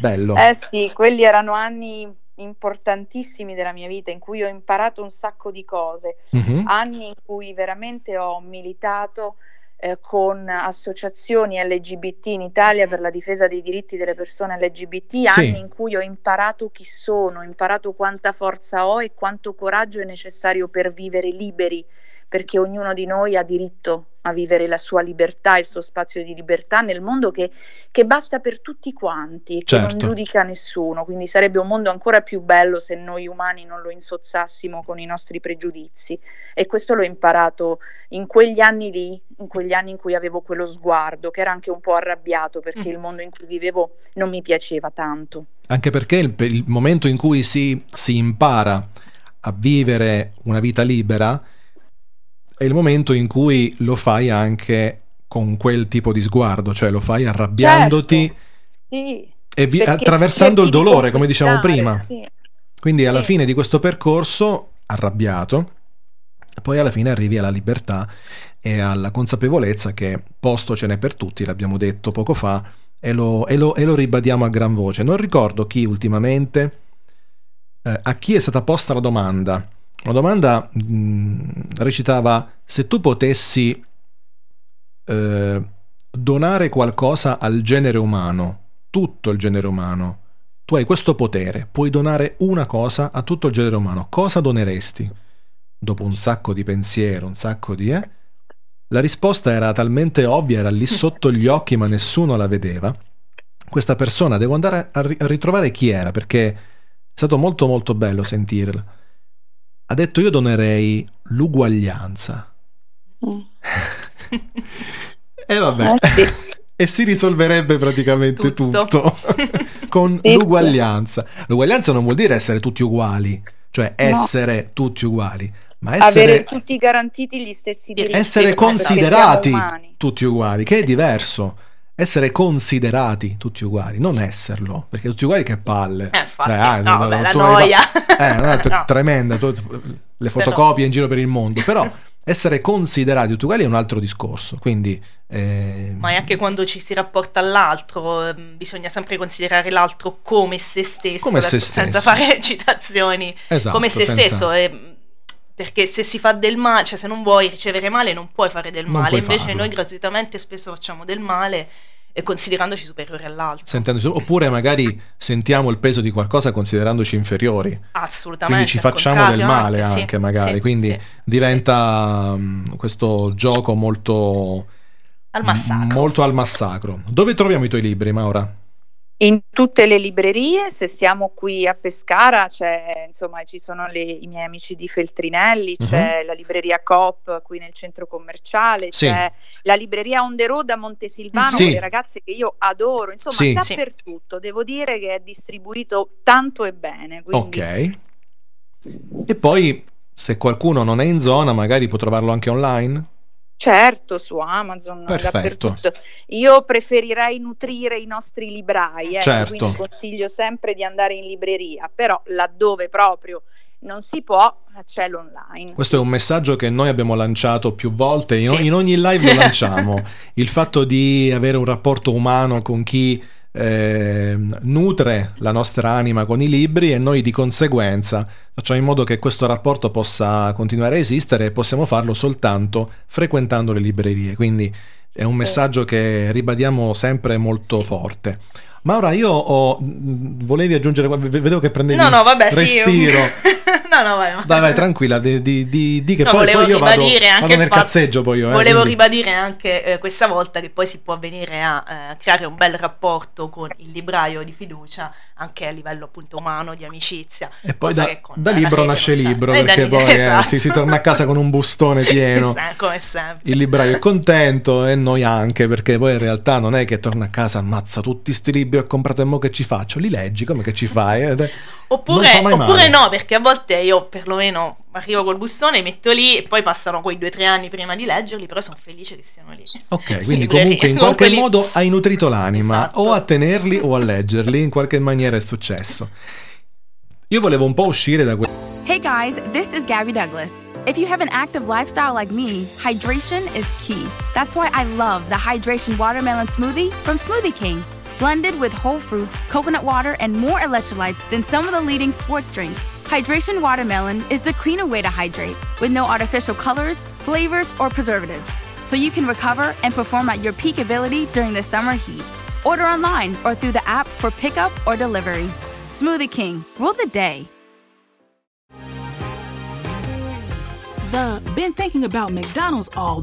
Bello. Eh sì, quelli erano anni importantissimi della mia vita in cui ho imparato un sacco di cose, Mhm. anni in cui veramente ho militato eh, con associazioni LGBT in Italia per la difesa dei diritti delle persone LGBT, Sì. anni in cui ho imparato chi sono, ho imparato quanta forza ho e quanto coraggio è necessario per vivere liberi, perché ognuno di noi ha diritto a vivere la sua libertà, il suo spazio di libertà nel mondo che, che basta per tutti quanti, che non Certo. giudica nessuno, quindi sarebbe un mondo ancora più bello se noi umani non lo insozzassimo con i nostri pregiudizi e questo l'ho imparato in quegli anni lì, in quegli anni in cui avevo quello sguardo, che era anche un po' arrabbiato perché Mm. il mondo in cui vivevo non mi piaceva tanto. Anche perché il, il momento in cui si, si impara a vivere una vita libera è il momento in cui lo fai anche con quel tipo di sguardo, cioè lo fai arrabbiandoti Certo, Sì, e vi- attraversando il dolore, come conquistare, prima. sì. Quindi alla Sì. fine di questo percorso, arrabbiato, poi alla fine arrivi alla libertà e alla consapevolezza che posto ce n'è per tutti, l'abbiamo detto poco fa, e lo, e lo- e lo ribadiamo a gran voce. Non ricordo chi ultimamente, eh, a chi è stata posta la domanda. La domanda mh, recitava, se tu potessi eh, donare qualcosa al genere umano, tutto il genere umano, tu hai questo potere, puoi donare una cosa a tutto il genere umano, cosa doneresti? Dopo un sacco di pensiero, un sacco di... Eh? La risposta era talmente ovvia, era lì sotto gli occhi ma nessuno la vedeva. Questa persona, devo andare a ritrovare chi era perché è stato molto molto bello sentirla. Ha detto io donerei l'uguaglianza. Mm. (laughs) e vabbè. Eh sì. E si risolverebbe praticamente tutto, Tutto. (laughs) con Sì, l'uguaglianza. L'uguaglianza non vuol dire essere tutti uguali, cioè essere tutti uguali. ma essere, Avere tutti garantiti gli stessi diritti. essere considerati tutti uguali, che è diverso. Essere considerati tutti uguali, non esserlo, perché tutti uguali che palle. Eh, infatti, Cioè, ah, no, vabbè, la hai noia. fa- Eh, no, (laughs) è No. tremenda, tu- le fotocopie in giro per il mondo, però essere considerati tutti uguali è un altro discorso, quindi... eh, Ma anche quando ci si rapporta all'altro, ehm, bisogna sempre considerare l'altro come se stesso, Come se senza stesso. fare (laughs) citazioni, Esatto, come se senza- stesso. ehm, perché se si fa del male, cioè se non vuoi ricevere male, non puoi fare del male. Invece farlo. noi gratuitamente spesso facciamo del male e considerandoci superiori all'altro. sentendosi- oppure magari sentiamo il peso di qualcosa considerandoci inferiori. Assolutamente. Quindi ci facciamo del male sì, anche, magari. sì, Quindi sì. diventa mm, questo gioco molto, Al massacro. molto al massacro. Dove troviamo i tuoi libri, Maura? In tutte le librerie, se siamo qui a Pescara, c'è, insomma, ci sono le- i miei amici di Feltrinelli, Mhm. c'è la libreria Coop qui nel centro commerciale, Sì. c'è la libreria On the Road a Montesilvano Sì. con le ragazze che io adoro, insomma. Sì. dappertutto. Devo dire che è distribuito tanto e bene. Quindi Ok. E poi, se qualcuno non è in zona, magari può trovarlo anche online. Certo, su Amazon, Perfetto. dappertutto. Io preferirei nutrire i nostri librai, ecco, Certo. quindi consiglio sempre di andare in libreria, però laddove proprio non si può, c'è l'online. Questo è un messaggio che noi abbiamo lanciato più volte, in, Sì. in ogni live lo (laughs) lanciamo. Il fatto di avere un rapporto umano con chi eh, nutre la nostra anima con i libri e noi di conseguenza facciamo in modo che questo rapporto possa continuare a esistere e possiamo farlo soltanto frequentando le librerie. Quindi è un messaggio che ribadiamo sempre molto Sì. forte. Maura, io ho, volevi aggiungere, vedevo che prendevi No, no, vabbè, sì. respiro. (laughs) no, no, vai, vai. Dai, vai, tranquilla, di, di, di- di che No, poi, volevo poi io vado, vado nel fatto- cazzeggio poi io. eh, Volevo quindi- ribadire anche eh, questa volta che poi si può venire a eh, creare un bel rapporto con il libraio di fiducia anche a livello appunto umano, di amicizia. E poi da, da libro nasce libro, da perché poi eh, esatto. si, si torna a casa con un bustone (laughs) pieno. Come sempre. Il libraio è contento e noi anche, perché poi in realtà non è che torna a casa, ammazza tutti sti libri ho comprato e mo che ci faccio? Li leggi, come che ci fai? Non Oppure, oppure no, perché a volte io perlomeno arrivo col bustone, li metto lì e poi passano quei due o tre anni prima di leggerli, però sono felice che siano lì. Ok, In (laughs) quindi comunque in Comunque (laughs) qualche lì- modo hai nutrito l'anima, Esatto. o a tenerli o a leggerli, in qualche maniera è successo. Io volevo un po' uscire da questo. Hey guys, this is Gabby Douglas. If you have an active lifestyle like me, hydration is key. That's why I love the Hydration Watermelon Smoothie from Smoothie King. Blended with whole fruits, coconut water, and more electrolytes than some of the leading sports drinks. Hydration Watermelon is the cleaner way to hydrate, with no artificial colors, flavors, or preservatives. So you can recover and perform at your peak ability during the summer heat. Order online or through the app for pickup or delivery. Smoothie King, rule the day. The been thinking about McDonald's all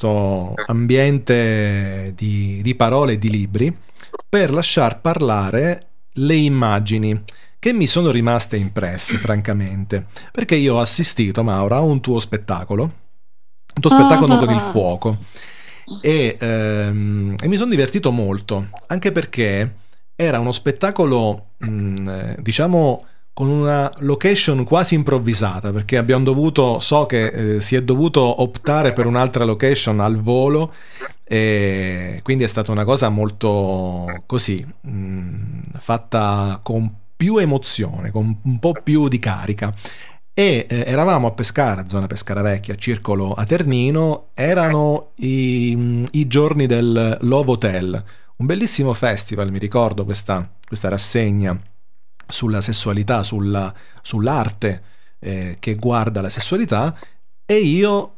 Questo ambiente di, di parole e di libri per lasciar parlare le immagini che mi sono rimaste impresse, francamente, perché io ho assistito, Maura, a un tuo spettacolo, un tuo spettacolo con il fuoco. E, ehm, e mi sono divertito molto, anche perché era uno spettacolo, mh, eh, diciamo, con una location quasi improvvisata, perché abbiamo dovuto, so che eh, si è dovuto optare per un'altra location al volo, e quindi è stata una cosa molto così, mh, fatta con più emozione, con un po' più di carica. E eh, eravamo a Pescara, zona Pescara Vecchia, circolo a Ternino, erano i, i giorni del Love Hotel, un bellissimo festival, mi ricordo questa, questa rassegna sulla sessualità, sulla, sull'arte eh, che guarda la sessualità e io,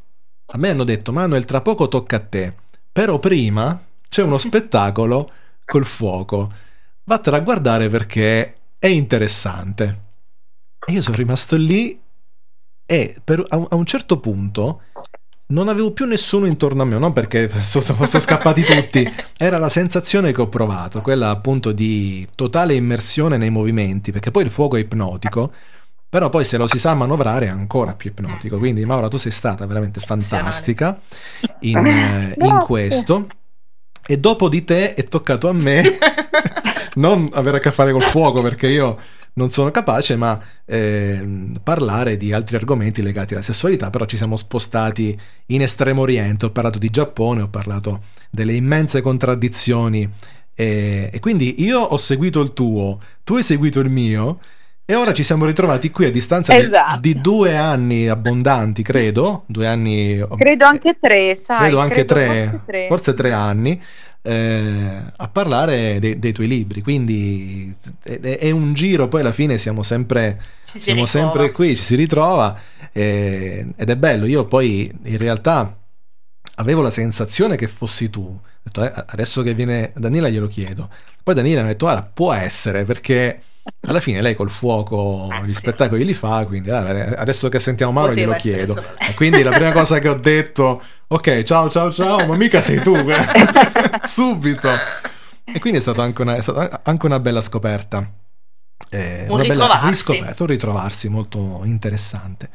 a me hanno detto Manuel tra poco tocca a te, però prima c'è uno (laughs) spettacolo col fuoco, vattene a guardare perché è interessante. E io sono rimasto lì e per- a, un, a un certo punto non avevo più nessuno intorno a me, non perché (laughs) fossero scappati tutti, era la sensazione che ho provato, quella appunto di totale immersione nei movimenti, perché poi il fuoco è ipnotico, però poi se lo si sa manovrare è ancora più ipnotico. Quindi Maura, tu sei stata veramente fantastica in, eh, in questo. E dopo di te è toccato a me (laughs) (laughs) non avere a che fare col fuoco perché io non sono capace, ma eh, parlare di altri argomenti legati alla sessualità, però ci siamo spostati in Estremo Oriente, ho parlato di Giappone, ho parlato delle immense contraddizioni e, e quindi io ho seguito il tuo, tu hai seguito il mio e ora ci siamo ritrovati qui a distanza Esatto. di, di due anni abbondanti, credo, due anni... Credo anche tre, sai. credo anche credo tre, forse tre. forse tre anni, eh, a parlare dei, dei tuoi libri. Quindi è, è un giro, poi alla fine siamo sempre, siamo sempre qui, ci si ritrova eh, ed è bello. Io poi in realtà avevo la sensazione che fossi tu. Ho detto, "Eh, adesso che viene Daniela glielo chiedo. Poi Daniela mi ha detto, guarda, può essere perché... Alla fine lei col fuoco gli spettacoli li fa, quindi ah, adesso che sentiamo Mauro Poteva glielo chiedo. quindi la prima cosa che ho detto, ok, ciao ciao ciao, ma mica sei tu, (laughs) subito. E quindi è stata anche una, è stata anche una bella scoperta. Eh, Un una bella ritrovarsi. riscoperta, un ritrovarsi molto interessante.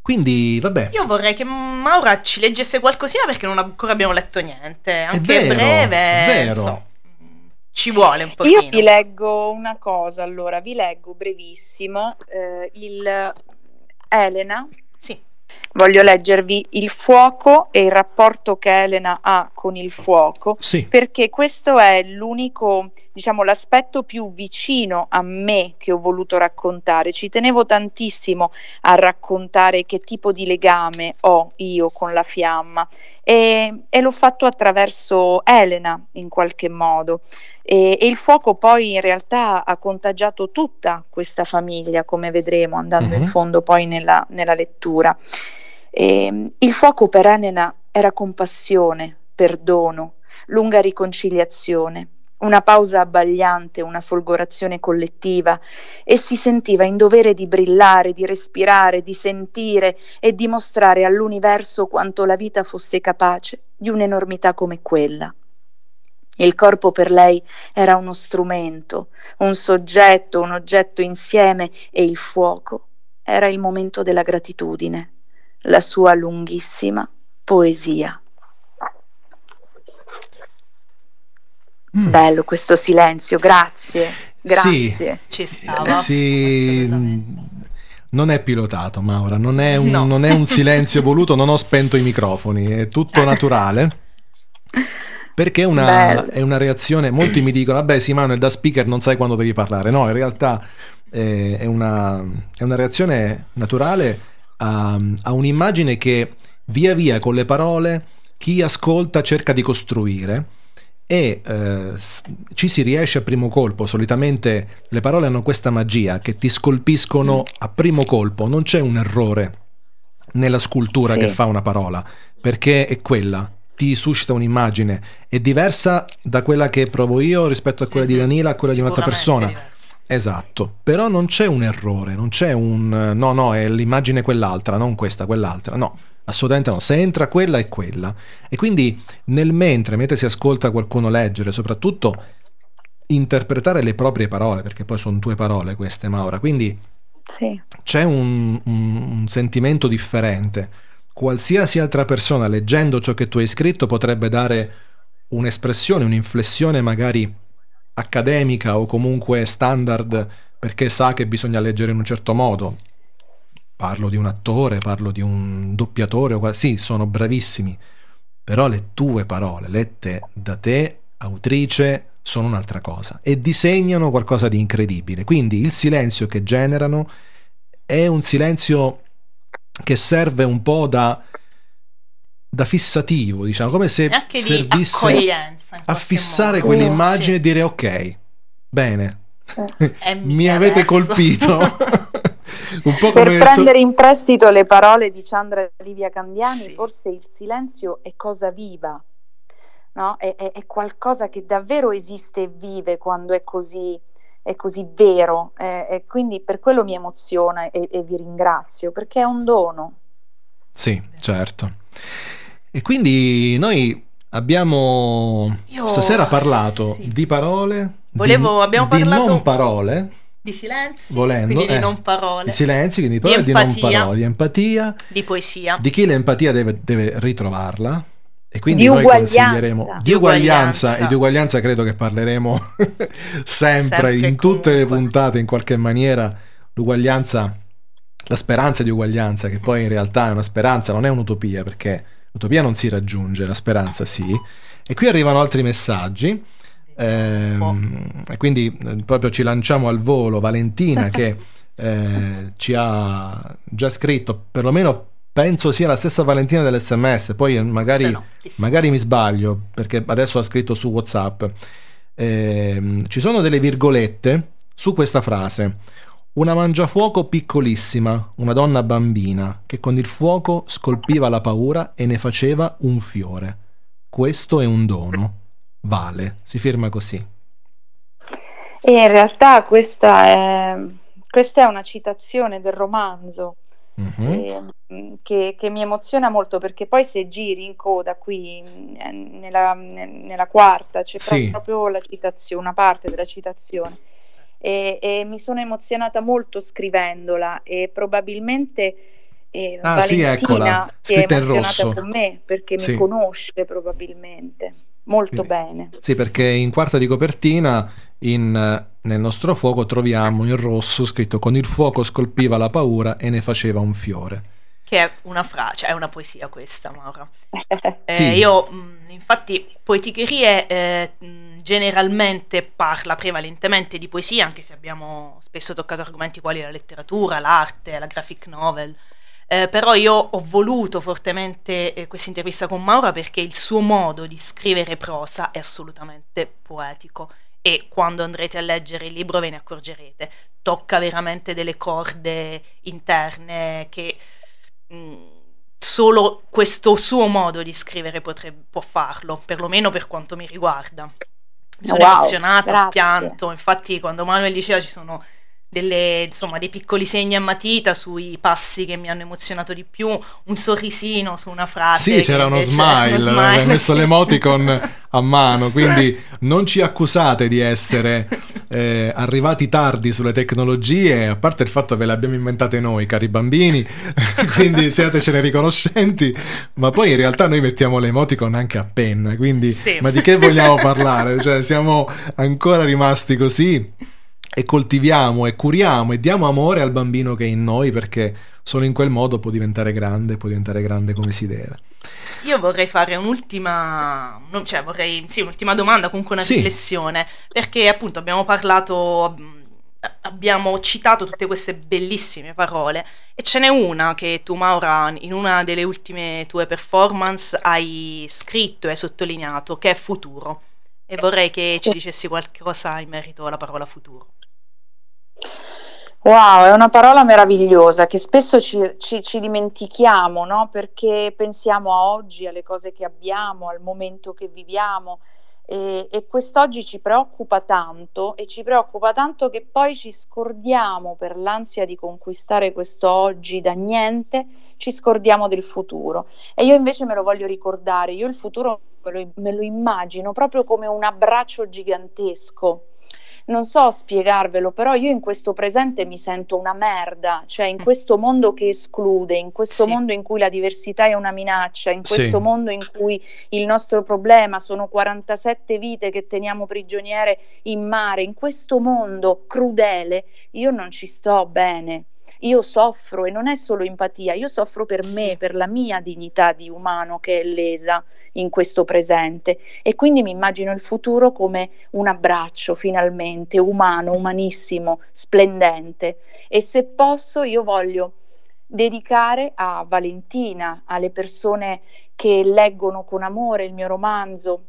Quindi, vabbè, Io vorrei che Maura ci leggesse qualcosina perché non ancora abbiamo letto niente. Anche vero, breve. è vero. insomma, ci vuole un pochino. Io vi leggo una cosa, allora, vi leggo brevissimo eh, il Elena. Voglio leggervi il fuoco e il rapporto che Elena ha con il fuoco, Sì. perché questo è l'unico, diciamo, l'aspetto più vicino a me che ho voluto raccontare. Ci tenevo tantissimo a raccontare che tipo di legame ho io con la fiamma e, e l'ho fatto attraverso Elena in qualche modo. E, e il fuoco poi in realtà ha contagiato tutta questa famiglia, come vedremo andando in Mhm. fondo poi nella, nella lettura. E, il fuoco per Elena era compassione, perdono, lunga riconciliazione, una pausa abbagliante, una folgorazione collettiva e si sentiva in dovere di brillare, di respirare, di sentire e di mostrare all'universo quanto la vita fosse capace di un'enormità come quella. Il corpo per lei era uno strumento, un soggetto, un oggetto insieme e il fuoco era il momento della gratitudine, la sua lunghissima poesia. Bello questo silenzio, grazie, grazie. Ci Eh, sì, non è pilotato, Maura, non è, un, No. non è un silenzio voluto, non ho spento i microfoni, è tutto (laughs) naturale. Perché è una, è una reazione, molti mi dicono, vabbè sì Manuel da speaker non sai quando devi parlare, no, in realtà eh, è, una, è una reazione naturale a, a un'immagine che via via con le parole chi ascolta cerca di costruire e eh, ci si riesce a primo colpo. Solitamente le parole hanno questa magia che ti scolpiscono a primo colpo, non c'è un errore nella scultura Sì. che fa una parola, perché è quella, ti suscita un'immagine, è diversa da quella che provo io rispetto a quella di Danila, a quella di un'altra persona. Esatto, però non c'è un errore, non c'è un no, no, è l'immagine quell'altra, non questa, quell'altra. No, assolutamente no. Se entra quella è quella. E quindi nel mentre, mentre si ascolta qualcuno leggere, soprattutto interpretare le proprie parole, perché poi sono tue parole queste, Maura. Quindi Sì. c'è un, un- un sentimento differente. Qualsiasi altra persona leggendo ciò che tu hai scritto potrebbe dare un'espressione, un'inflessione magari accademica o comunque standard perché sa che bisogna leggere in un certo modo. Parlo di un attore, parlo di un doppiatore, o qual- sì, sono bravissimi, però le tue parole lette da te, autrice, sono un'altra cosa e disegnano qualcosa di incredibile. Quindi il silenzio che generano è un silenzio che serve un po' da, da fissativo, diciamo, come se servisse a fissare modo. quell'immagine Sì. e dire ok, bene, E mi avete adesso. colpito. (laughs) un po' Per prendere in prestito le parole di Chandra Livia Candiani, forse il silenzio è cosa viva, no? È, è- è qualcosa che davvero esiste e vive quando è così, è così vero. eh, e quindi per quello mi emoziona e, e vi ringrazio, perché è un dono. Sì, certo. E quindi noi abbiamo Io- stasera parlato sì. di parole, Volevo- di, abbiamo di parlato- non parole, Di silenzi, volendo, quindi di eh, non parole, di silenzi, quindi di Di parole e di non parole, di empatia, di poesia. di chi l'empatia deve, deve ritrovarla. E quindi Di noi uguaglianza. consiglieremo di Di uguaglianza uguaglianza. e di uguaglianza credo che parleremo (laughs) sempre, Sempre in tutte le comunque. puntate in qualche maniera l'uguaglianza la speranza di uguaglianza che poi in realtà è una speranza non è un'utopia perché l'utopia non si raggiunge la speranza sì. E qui arrivano altri messaggi. Ehm, e quindi eh, proprio ci lanciamo al volo. Valentina (laughs) che eh, ci ha già scritto perlomeno penso sia la stessa Valentina dell'SMS poi eh, magari no, magari mi sbaglio perché adesso ha scritto su WhatsApp. Ehm, ci sono delle virgolette su questa frase. Una mangiafuoco piccolissima, una donna bambina, che con il fuoco scolpiva la paura e ne faceva un fiore. Questo è un dono. Vale, si firma così. E in realtà questa è, questa è una citazione del romanzo mh, che, che mi emoziona molto perché poi se giri in coda qui eh, nella, nella quarta c'è Sì. proprio la citazione, una parte della citazione e, e mi sono emozionata molto scrivendola e probabilmente eh, Ah, sì, eccola, si è scritta in emozionata rosso. con me perché Sì. mi conosce probabilmente molto Quindi- bene. Sì, perché in quarta di copertina in, nel nostro fuoco troviamo in rosso scritto con il fuoco scolpiva la paura e ne faceva un fiore. Che è una frase, è una poesia questa, Maura. (laughs) Eh, Sì. Io, mh, infatti, Poeticherie eh, generalmente parla prevalentemente di poesia, anche se abbiamo spesso toccato argomenti quali la letteratura, l'arte, la graphic novel. Eh, però io ho voluto fortemente eh, questa intervista con Maura perché il suo modo di scrivere prosa è assolutamente poetico e quando andrete a leggere il libro ve ne accorgerete. Tocca veramente delle corde interne che mh, solo questo suo modo di scrivere potrebbe, può farlo, perlomeno per quanto mi riguarda. Mi sono Wow, emozionata, ho pianto, infatti quando Manuel diceva ci sono delle, insomma, dei piccoli segni a matita sui passi che mi hanno emozionato di più, un sorrisino su una frase. Sì, c'era uno smile, uno smile, hai messo l'emoticon (laughs) a mano, quindi non ci accusate di essere (laughs) eh, arrivati tardi sulle tecnologie, a parte il fatto che ve le abbiamo inventate noi, cari bambini, (laughs) quindi siatecene riconoscenti, ma poi in realtà noi mettiamo l'emoticon anche a penna, quindi Sì. ma di che vogliamo parlare? Cioè siamo ancora rimasti così e coltiviamo e curiamo e diamo amore al bambino che è in noi perché solo in quel modo può diventare grande, può diventare grande come si deve. Io vorrei fare un'ultima, non- cioè vorrei, sì, un'ultima domanda, comunque una Sì. riflessione, perché appunto abbiamo parlato, abbiamo citato tutte queste bellissime parole e ce n'è una che tu Maura in una delle ultime tue performance hai scritto e hai sottolineato che è futuro e vorrei che ci dicessi qualcosa in merito alla parola futuro. Wow, è una parola meravigliosa che spesso ci, ci- ci dimentichiamo, no? Perché pensiamo a oggi, alle cose che abbiamo, al momento che viviamo e, e quest'oggi ci preoccupa tanto e ci preoccupa tanto che poi ci scordiamo per l'ansia di conquistare questo oggi da niente, ci scordiamo del futuro. E io invece me lo voglio ricordare, io il futuro me lo, me lo immagino proprio come un abbraccio gigantesco non so spiegarvelo, però io in questo presente mi sento una merda, cioè in questo mondo che esclude, in questo Sì. mondo in cui la diversità è una minaccia, in Sì. questo mondo in cui il nostro problema sono 47 vite che teniamo prigioniere in mare, in questo mondo crudele, io non ci sto bene. Io soffro e non è solo empatia, io soffro per Sì. me, per la mia dignità di umano che è lesa in questo presente e quindi mi immagino il futuro come un abbraccio finalmente umano, umanissimo, splendente e se posso io voglio dedicare a Valentina, alle persone che leggono con amore il mio romanzo,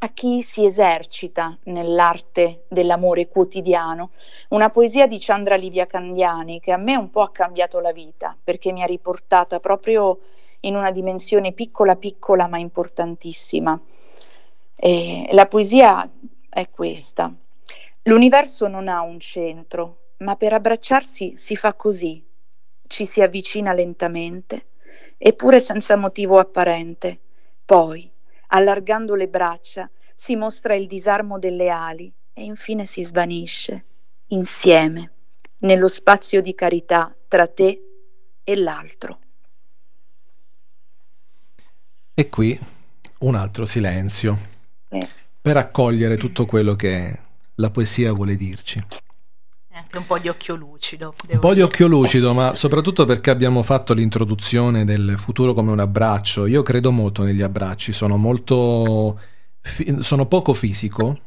a chi si esercita nell'arte dell'amore quotidiano, una poesia di Chandra Livia Candiani che a me un po' ha cambiato la vita perché mi ha riportata proprio in una dimensione piccola piccola ma importantissima. E la poesia è questa. L'universo non ha un centro, ma per abbracciarsi si fa così, ci si avvicina lentamente eppure senza motivo apparente. Poi, allargando le braccia, si mostra il disarmo delle ali e infine si svanisce, insieme, nello spazio di carità tra te e l'altro. E qui un altro silenzio Eh. per accogliere tutto quello che la poesia vuole dirci. Anche un po' di occhio lucido. Un po' di occhio lucido, ma soprattutto perché abbiamo fatto l'introduzione del futuro come un abbraccio. Io credo molto negli abbracci, sono molto... sono poco fisico,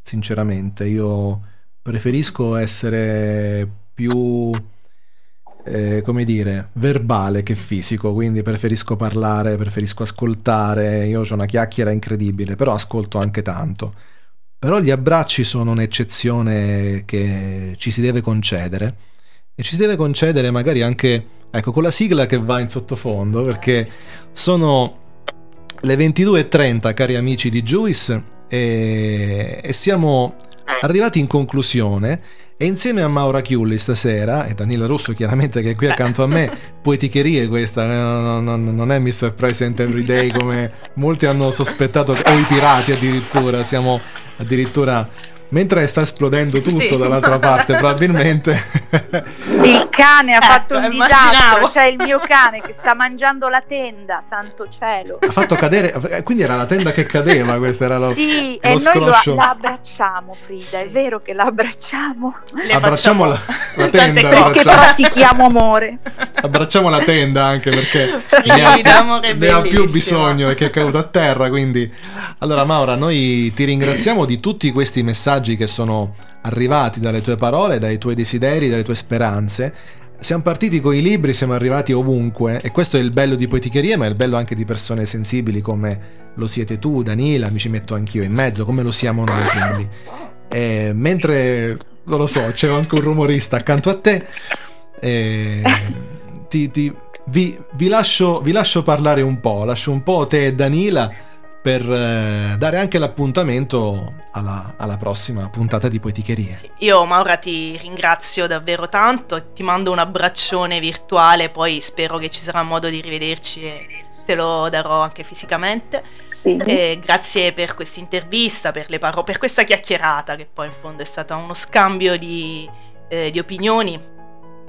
sinceramente. Io preferisco essere più, eh, come dire, verbale che fisico, quindi preferisco parlare, preferisco ascoltare. Io ho una chiacchiera incredibile, però ascolto anche tanto. Però gli abbracci sono un'eccezione che ci si deve concedere e ci si deve concedere magari anche, ecco, con la sigla che va in sottofondo, perché sono le 22.30, cari amici di Juice, e, e siamo arrivati in conclusione. E insieme a Maura Chiulli stasera, e Danila Russo chiaramente che è qui accanto a me, (laughs) poeticherie questa, eh, non, non- non è Mr. Present Everyday come molti hanno sospettato, o i pirati addirittura, siamo addirittura... Mentre sta esplodendo tutto Sì, dall'altra parte, probabilmente... (laughs) Il cane ha fatto un Ecco, disastro, immaginavo. c'è il mio cane che sta mangiando la tenda, santo cielo. ha fatto cadere, eh, quindi era la tenda che cadeva, questo era lo, Sì, lo e noi lo- scroscio. la abbracciamo, Frida, è vero che la abbracciamo. Abbracciamo la, la tenda, Perché pratichiamo amore. abbracciamo la tenda anche perché ne ha, d'amore ne ha più bisogno perché è caduto a terra. Quindi, allora, Maura, noi ti ringraziamo di tutti questi messaggi che sono arrivati dalle tue parole, dai tuoi desideri, dalle tue speranze. Siamo partiti con i libri, siamo arrivati ovunque e questo è il bello di Poeticherie, ma è il bello anche di persone sensibili come lo siete tu, Danila, mi ci metto anch'io in mezzo, come lo siamo noi quindi. E mentre, non lo so, c'è anche un rumorista accanto a te, e ti- ti- vi, vi lascio, vi lascio parlare un po', lascio un po' te e Danila per eh, dare anche l'appuntamento alla, alla prossima puntata di Poeticherie. Io Maura ti ringrazio davvero tanto, ti mando un abbraccione virtuale, poi spero che ci sarà modo di rivederci e te lo darò anche fisicamente. E grazie per questa intervista, per le parole, per questa chiacchierata che poi in fondo è stata uno scambio di, eh, di opinioni,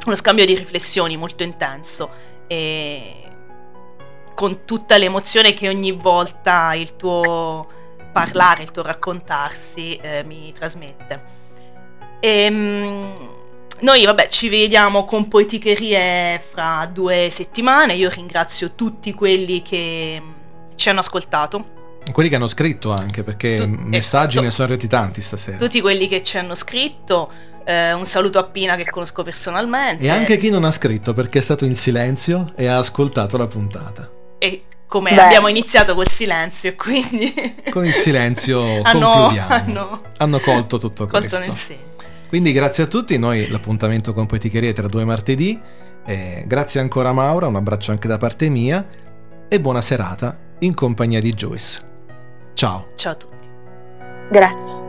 uno scambio di riflessioni molto intenso e con tutta l'emozione che ogni volta il tuo parlare, il tuo raccontarsi eh, mi trasmette. Ehm, noi, vabbè, ci vediamo con Poeticherie fra due settimane. Io ringrazio tutti quelli che ci hanno ascoltato, Quelli che hanno scritto anche, perché messaggi esatto. ne sono arrivati tanti stasera. tutti quelli che ci hanno scritto. eh, un saluto a Pina che conosco personalmente. E anche chi non ha scritto perché è stato in silenzio e ha ascoltato la puntata. E come Beh. abbiamo iniziato col silenzio, e quindi Con il silenzio (laughs) hanno, concludiamo. hanno Hanno colto tutto colto questo. Quindi grazie a tutti, noi l'appuntamento con Poeticherie è tra due martedì. Eh, grazie ancora Maura, un abbraccio anche da parte mia e buona serata in compagnia di Joyce. Ciao. Ciao a tutti. Grazie.